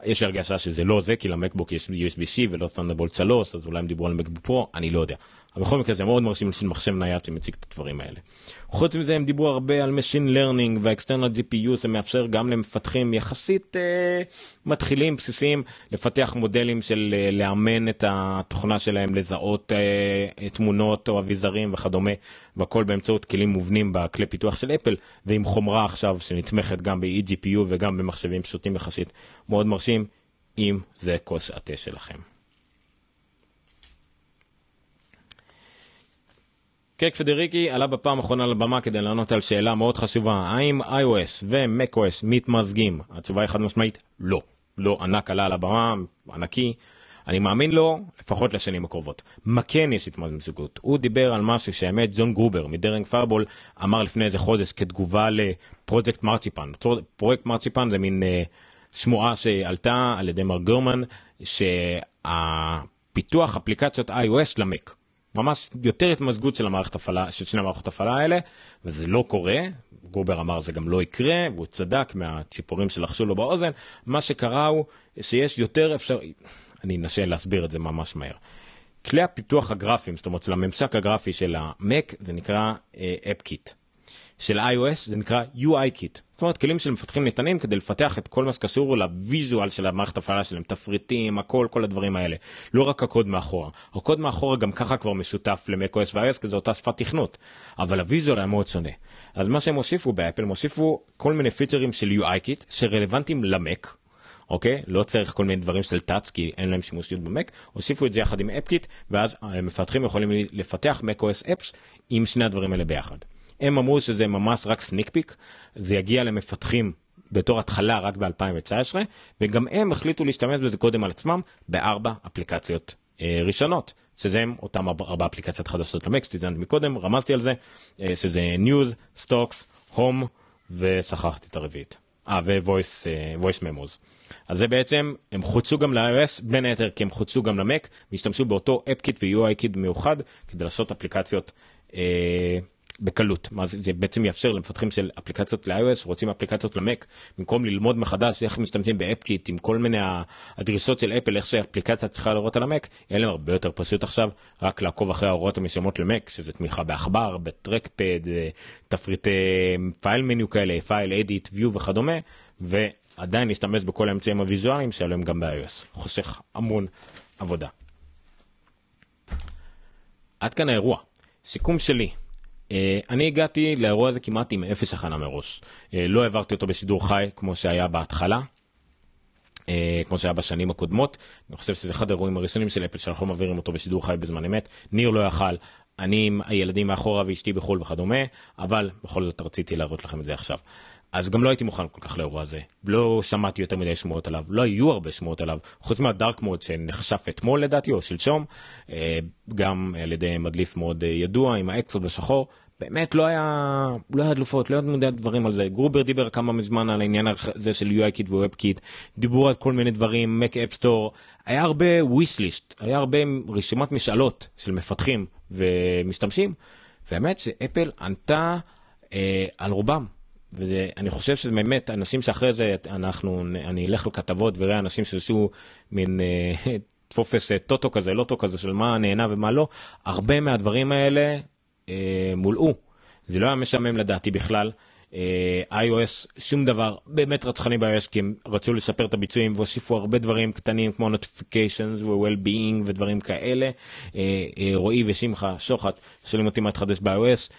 S1: יש הרגשה שזה לא זה כי ל MacBook יש USB-C ולא Thunderbolt 3 אז אולי הם דיברו על MacBook Pro אני לא יודע. אבל בכל מקרה זה מאוד מרשים של מחשב נייד שמציג את הדברים האלה. חוץ מזה הם דיברו הרבה על Machine Learning וה-External GPU זה מאפשר גם למפתחים יחסית אה, מתחילים בסיסיים לפתח מודלים של אה, לאמן את התוכנה שלהם לזהות אה, תמונות או אביזרים וכדומה והכל באמצעות כלים מובנים בכלי פיתוח של אפל ועם חומרה עכשיו שנתמכת גם ב-eGPU וגם במחשבים פשוטים יחסית מאוד מרשים אם זה כוס התה שלכם. קייק פדריקי עלה בפעם האחרונה לבמה כדי לענות על שאלה מאוד חשובה האם iOS ו-MacOS מתמזגים התשובה היא חד משמעית לא לא ענק עלה על הבמה ענקי אני מאמין לו לפחות לשנים הקרובות. מה כן יש התמזגות? הוא דיבר על משהו שהאמת ג'ון גרובר מדרינג פיירבול אמר לפני איזה חודש כתגובה לפרויקט מרציפן. פרויקט מרציפן זה מין uh, שמועה שעלתה על ידי מר גרמן שהפיתוח אפליקציות iOS למק. ממש יותר התמזגות של המערכת הפעלה של שני המערכות הפעלה האלה וזה לא קורה גובר אמר זה גם לא יקרה והוא צדק מהציפורים שלחשו לו באוזן מה שקרה הוא שיש יותר אפשר אני אנסה להסביר את זה ממש מהר. כלי הפיתוח הגרפיים זאת אומרת של הממשק הגרפי של המק זה נקרא אפקיט. Uh, של iOS זה נקרא UI Kit. זאת אומרת כלים של מפתחים ניתנים כדי לפתח את כל מה שקשור לוויזואל של המערכת הפעלה שלהם תפריטים הכל כל הדברים האלה. לא רק הקוד מאחורה. הקוד מאחורה גם ככה כבר משותף ל-macOS ו-iOS כי זו אותה שפת תכנות. אבל הוויזואל היה מאוד שונה. אז מה שהם הוסיפו באפל הם כל מיני פיצ'רים של UI Kit שרלוונטיים למק אוקיי? לא צריך כל מיני דברים של טאץ כי אין להם שימושיות במק. הוסיפו את זה יחד עם אפקיט ואז המפתחים יכולים לפתח macOS apps עם שני הדברים האלה ביחד. הם אמרו שזה ממש רק סניק פיק, זה יגיע למפתחים בתור התחלה רק ב-2019, וגם הם החליטו להשתמש בזה קודם על עצמם בארבע אפליקציות אה, ראשונות, שזה הם אותם ארבע אפליקציות חדשות למקס, שציינתי מקודם, רמזתי על זה, אה, שזה News, Stocks, Home, ושכחתי את הרביעית. אה, ו-voice uh, memos. אז זה בעצם, הם חוצו גם ל-iOS, בין היתר כי הם חוצו גם למק, והשתמשו באותו AppKit ו-UI Kit מיוחד כדי לעשות אפליקציות אה, בקלות. מה זה, זה בעצם יאפשר למפתחים של אפליקציות ל-iOS רוצים אפליקציות למק במקום ללמוד מחדש איך משתמשים באפקיט עם כל מיני הדרישות של אפל איך שאפליקציה צריכה להיראות על המק יהיה להם הרבה יותר פשוט עכשיו רק לעקוב אחרי ההוראות המסוימות למק שזה תמיכה בעכבר ב trackpad תפריטי file menu כאלה file edit view וכדומה ועדיין להשתמש בכל האמצעים הוויזואליים שעליהם גם ב-iOS. חוסך המון עבודה. עד כאן האירוע. סיכום שלי. אה, אני הגעתי לאירוע הזה כמעט עם אפס הכנה מראש. אה, לא העברתי אותו בשידור חי כמו שהיה בהתחלה. אה, כמו שהיה בשנים הקודמות אני חושב שזה אחד האירועים הראשונים של אפל שאנחנו מעבירים אותו בשידור חי בזמן אמת ניר לא יכל אני עם הילדים מאחורה ואשתי בחול וכדומה אבל בכל זאת רציתי להראות לכם את זה עכשיו. אז גם לא הייתי מוכן כל כך לאירוע הזה לא שמעתי יותר מדי שמועות עליו לא היו הרבה שמועות עליו חוץ מהדארק מוד שנחשף אתמול לדעתי או שלשום גם על ידי מדליף מאוד ידוע עם האקסוד בשחור באמת לא היה לא היה הדלפות לא היה דברים על זה. גרובר דיבר כמה מזמן על העניין הזה של UIKit ו WebKit דיברו על כל מיני דברים Mac App Store היה הרבה wish list היה הרבה רשימת משאלות של מפתחים ומשתמשים. והאמת שאפל ענתה אה, על רובם. ואני חושב שזה באמת אנשים שאחרי זה אנחנו אני אלך לכתבות וראה אנשים שעשו מין אה, [LAUGHS] טופס אה, טוטו כזה לוטו כזה של מה נענה ומה לא הרבה מהדברים האלה מולאו זה לא היה משעמם לדעתי בכלל. אה, iOS שום דבר באמת רצחני ב-iOS כי הם רצו לשפר את הביצועים והוסיפו הרבה דברים קטנים כמו notifications ו-well-being ודברים כאלה. אה, אה, רועי ושמחה שוחט שואלים אותי מה התחדש ב-iOS.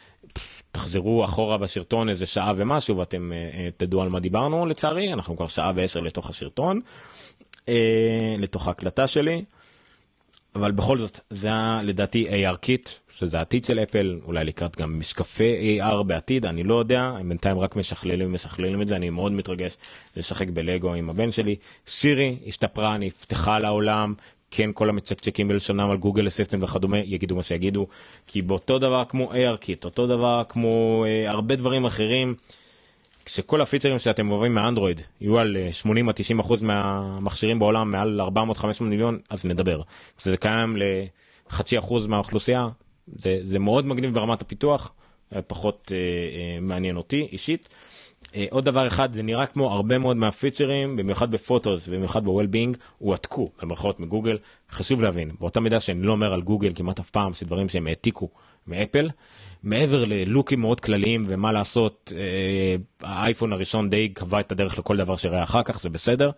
S1: תחזרו אחורה בסרטון איזה שעה ומשהו ואתם תדעו על מה דיברנו לצערי אנחנו כבר שעה ועשר לתוך הסרטון לתוך ההקלטה שלי. אבל בכל זאת זה היה לדעתי ARKit שזה העתיד של אפל אולי לקראת גם משקפי AR בעתיד אני לא יודע. הם בינתיים רק משכללים משכללים את זה. אני מאוד מתרגש לשחק בלגו עם הבן שלי. סירי השתפרה נפתחה לעולם. כן כל המצקצקים בלשונם על Google Assistant וכדומה יגידו מה שיגידו. כי באותו דבר כמו ARKit אותו דבר כמו אה, הרבה דברים אחרים. כשכל הפיצרים שאתם אוהבים מאנדרואיד יהיו על 80 אה, 90 אחוז מהמכשירים בעולם מעל 400 500 מיליון אז נדבר. כשזה קיים לחצי אחוז מהאוכלוסייה זה, זה מאוד מגניב ברמת הפיתוח אה, פחות אה, אה, מעניין אותי אישית. אה, עוד דבר אחד זה נראה כמו הרבה מאוד מהפיצ'רים במיוחד ב Photos ובמיוחד ב well-being הועתקו במרכאות מגוגל חשוב להבין באותה מידה שאני לא אומר על גוגל כמעט אף פעם שדברים שהם העתיקו מאפל מעבר ללוקים מאוד כלליים ומה לעשות אה, האייפון הראשון די קבע את הדרך לכל דבר שראה אחר כך זה בסדר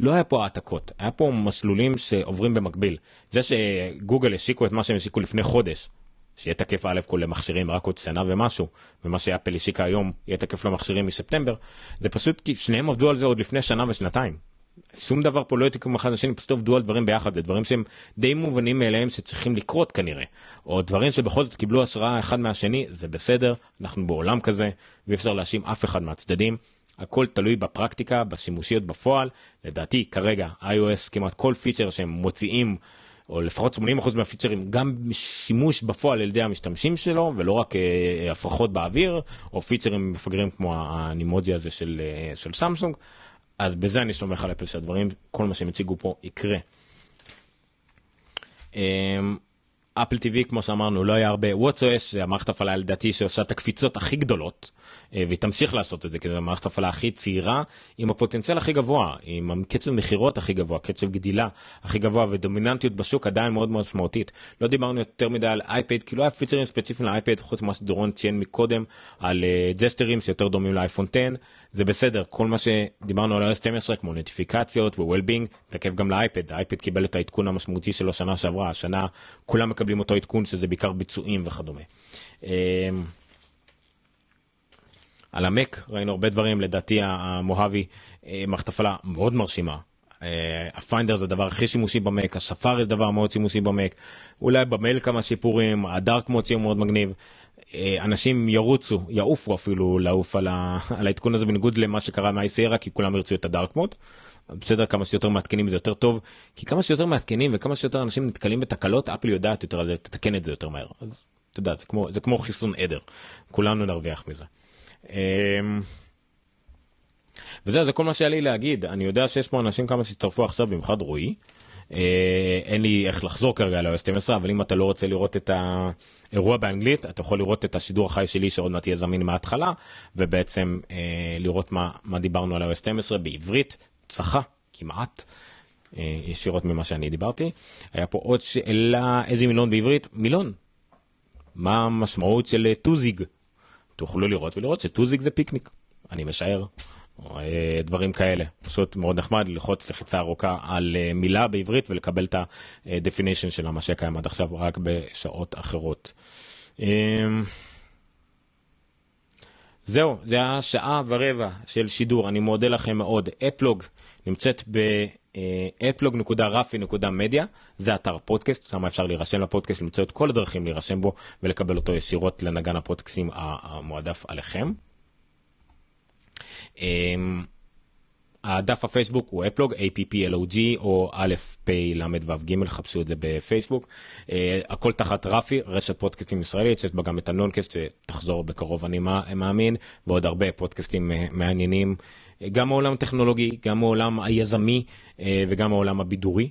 S1: לא היה פה העתקות היה פה מסלולים שעוברים במקביל זה שגוגל השיקו את מה שהם השיקו לפני חודש שיהיה תקף א' כל למכשירים רק עוד שנה ומשהו ומה שאפל השיקה היום יהיה תקף למכשירים מספטמבר זה פשוט כי שניהם עבדו על זה עוד לפני שנה ושנתיים. שום דבר פה לא יתקעו מאחד לשני פשוט עבדו על דברים ביחד זה דברים שהם די מובנים מאליהם שצריכים לקרות כנראה. או דברים שבכל זאת קיבלו השראה אחד מהשני זה בסדר אנחנו בעולם כזה ואי אפשר להאשים אף אחד מהצדדים. הכל תלוי בפרקטיקה בשימושיות בפועל. לדעתי כרגע iOS כמעט כל פיצ'ר שהם מוציאים או לפחות 80% מהפיצ'רים גם שימוש בפועל על ידי המשתמשים שלו ולא רק אה, הפרחות באוויר או פיצ'רים מפגרים כמו הנימוג'י הזה של, אה, של סמסונג אז בזה אני סומך על אפל שהדברים כל מה שהם הציגו פה יקרה. אה, אפל TV כמו שאמרנו לא היה הרבה WatchOS המערכת הפעלה לדעתי שעושה את הקפיצות הכי גדולות והיא תמשיך לעשות את זה כי זו המערכת הפעלה הכי צעירה עם הפוטנציאל הכי גבוה עם קצב מכירות הכי גבוה קצב גדילה הכי גבוה ודומיננטיות בשוק עדיין מאוד מאוד משמעותית. לא דיברנו יותר מדי על אייפד כי לא היה פיצרים ספציפיים לאייפד חוץ ממה שדורון ציין מקודם על uh, ג'סטרים שיותר דומים לאייפון 10 זה בסדר כל מה שדיברנו על iOS 12 כמו נוטיפיקציות ו-well-being תקף גם לאייפד האייפד קיבל את העדכון המשמעותי שלו שנה שעברה השנה כולם מקבלים אותו עדכון שזה בעיקר ביצועים וכדומה. על המק ראינו הרבה דברים לדעתי המוהבי אה, מערכת הפעלה מאוד מרשימה. אה, הפיינדר זה הדבר הכי שימושי במק הספארי זה דבר מאוד שימושי במק אולי במייל כמה שיפורים הדארק מוציא מאוד מגניב. אה, אנשים ירוצו יעופו אפילו לעוף על, ה, [LAUGHS] על העדכון הזה בניגוד למה שקרה מהאייסיירה כי כולם ירצו את הדארק מוד. בסדר כמה שיותר מעדכנים זה יותר טוב כי כמה שיותר מעדכנים וכמה שיותר אנשים נתקלים בתקלות אפל יודעת יותר על זה תתקן את זה יותר מהר אז אתה יודע זה כמו זה כמו חיסון עדר כולנו נרוויח מזה. אמ, וזהו זה כל מה שהיה לי להגיד אני יודע שיש פה אנשים כמה שהצטרפו עכשיו במיוחד רועי. אה, אין לי איך לחזור כרגע ל-OS 12 אבל אם אתה לא רוצה לראות את האירוע באנגלית אתה יכול לראות את השידור החי שלי שעוד מעט יהיה זמין מההתחלה ובעצם אה, לראות מה, מה דיברנו על ה-OS 12 בעברית צחה כמעט. אה, ישירות ממה שאני דיברתי. היה פה עוד שאלה איזה מילון בעברית? מילון. מה המשמעות של טוזיג? תוכלו לראות ולראות שטוזיג זה פיקניק. אני משער. אה, דברים כאלה פשוט מאוד נחמד ללחוץ לחיצה ארוכה על אה, מילה בעברית ולקבל את ה-definition של מה שקיים עד עכשיו רק בשעות אחרות. אמ, זהו זה היה שעה ורבע של שידור אני מודה לכם מאוד אפלוג נמצאת באפלוג.רפי.מדיה זה אתר פודקאסט שם אפשר להירשם לפודקאסט למצוא את כל הדרכים להירשם בו ולקבל אותו ישירות לנגן הפודקאסטים המועדף עליכם. אמ, הדף הפייסבוק הוא אפלוג applog או א' פ' ל' ו' ג' חפשו את זה בפייסבוק אה, הכל תחת רפי רשת פודקאסטים ישראלית שיש בה גם את הנונקאסט שתחזור בקרוב אני מאמין ועוד הרבה פודקאסטים אה, מעניינים גם מעולם הטכנולוגי גם מעולם היזמי אה, וגם מעולם הבידורי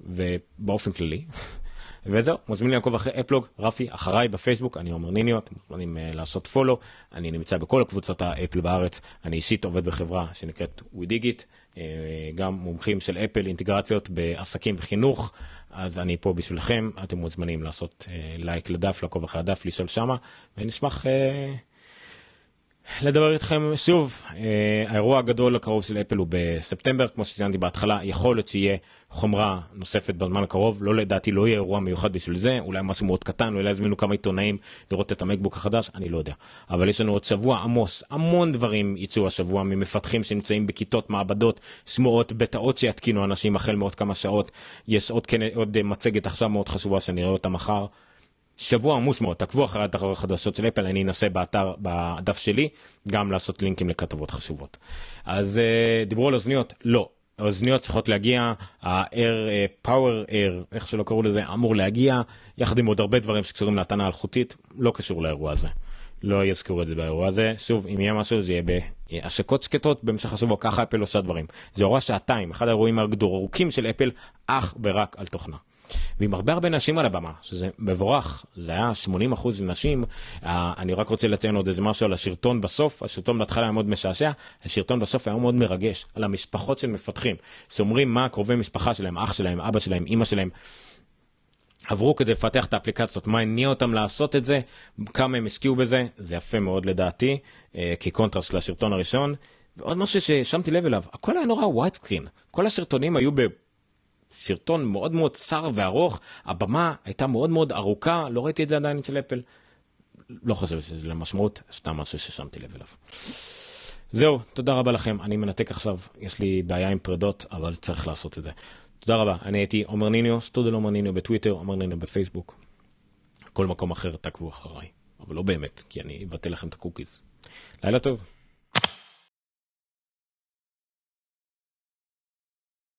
S1: ובאופן כללי. [LAUGHS] וזהו, מוזמנים לעקוב אחרי אפלוג, רפי, אחריי בפייסבוק, אני עומר ניניו, אתם מוזמנים uh, לעשות פולו, אני נמצא בכל הקבוצות האפל בארץ, אני אישית עובד בחברה שנקראת WeDigit, uh, גם מומחים של אפל, אינטגרציות בעסקים וחינוך, אז אני פה בשבילכם, אתם מוזמנים לעשות uh, לייק לדף, לעקוב אחרי הדף, לשאול שמה, ונשמח... Uh, לדבר איתכם שוב, אה, האירוע הגדול הקרוב של אפל הוא בספטמבר, כמו שציינתי בהתחלה, יכול להיות שיהיה חומרה נוספת בזמן הקרוב, לא לדעתי לא יהיה אירוע מיוחד בשביל זה, אולי משהו מאוד קטן, אולי יזמינו כמה עיתונאים לראות את המקבוק החדש, אני לא יודע. אבל יש לנו עוד שבוע עמוס, המון דברים יצאו השבוע ממפתחים שנמצאים בכיתות, מעבדות, שמועות, בטאות שיתקינו אנשים החל מעוד כמה שעות, יש עוד, עוד מצגת עכשיו מאוד חשובה שאני אראה אותה מחר. שבוע עמוס מאוד, תעקבו אחרי התחרות החדשות של אפל, אני אנסה באתר, בדף שלי, גם לעשות לינקים לכתבות חשובות. אז uh, דיברו על אוזניות? לא. האוזניות צריכות להגיע, ה-Air, Power Air, איך שלא קראו לזה, אמור להגיע, יחד עם עוד הרבה דברים שקשורים להתנה אלחוטית, לא קשור לאירוע הזה. לא יזכרו את זה באירוע הזה. שוב, אם יהיה משהו זה יהיה בהשקות שקטות במשך השבוע, ככה אפל עושה דברים. זה אירוע שעתיים, אחד האירועים הארוכים של אפל, אך ורק על תוכנה. ועם הרבה הרבה נשים על הבמה, שזה מבורך, זה היה 80 אחוז נשים. אני רק רוצה לציין עוד איזה משהו על השרטון בסוף, השרטון בהתחלה היה מאוד משעשע, השרטון בסוף היה מאוד מרגש, על המשפחות של מפתחים, שאומרים מה קרובי משפחה שלהם, אח שלהם, אבא שלהם, אימא שלהם. עברו כדי לפתח את האפליקציות, מה הניע אותם לעשות את זה, כמה הם השקיעו בזה, זה יפה מאוד לדעתי, אה, כקונטרסט לשרטון הראשון. ועוד משהו ששמתי לב אליו, הכל היה נורא widescreen, כל הסרטונים היו סרטון מאוד מאוד צר וארוך, הבמה הייתה מאוד מאוד ארוכה, לא ראיתי את זה עדיין אצל אפל. לא חושב שזה למשמעות, סתם משהו ששמתי לב אליו. זהו, תודה רבה לכם, אני מנתק עכשיו, יש לי בעיה עם פרידות, אבל צריך לעשות את זה. תודה רבה, אני הייתי עומר ניניו, שטרודל עומר ניניו בטוויטר, עומר ניניו בפייסבוק. כל מקום אחר תעקבו אחריי, אבל לא באמת, כי אני אבטל לכם את הקוקיז. לילה טוב.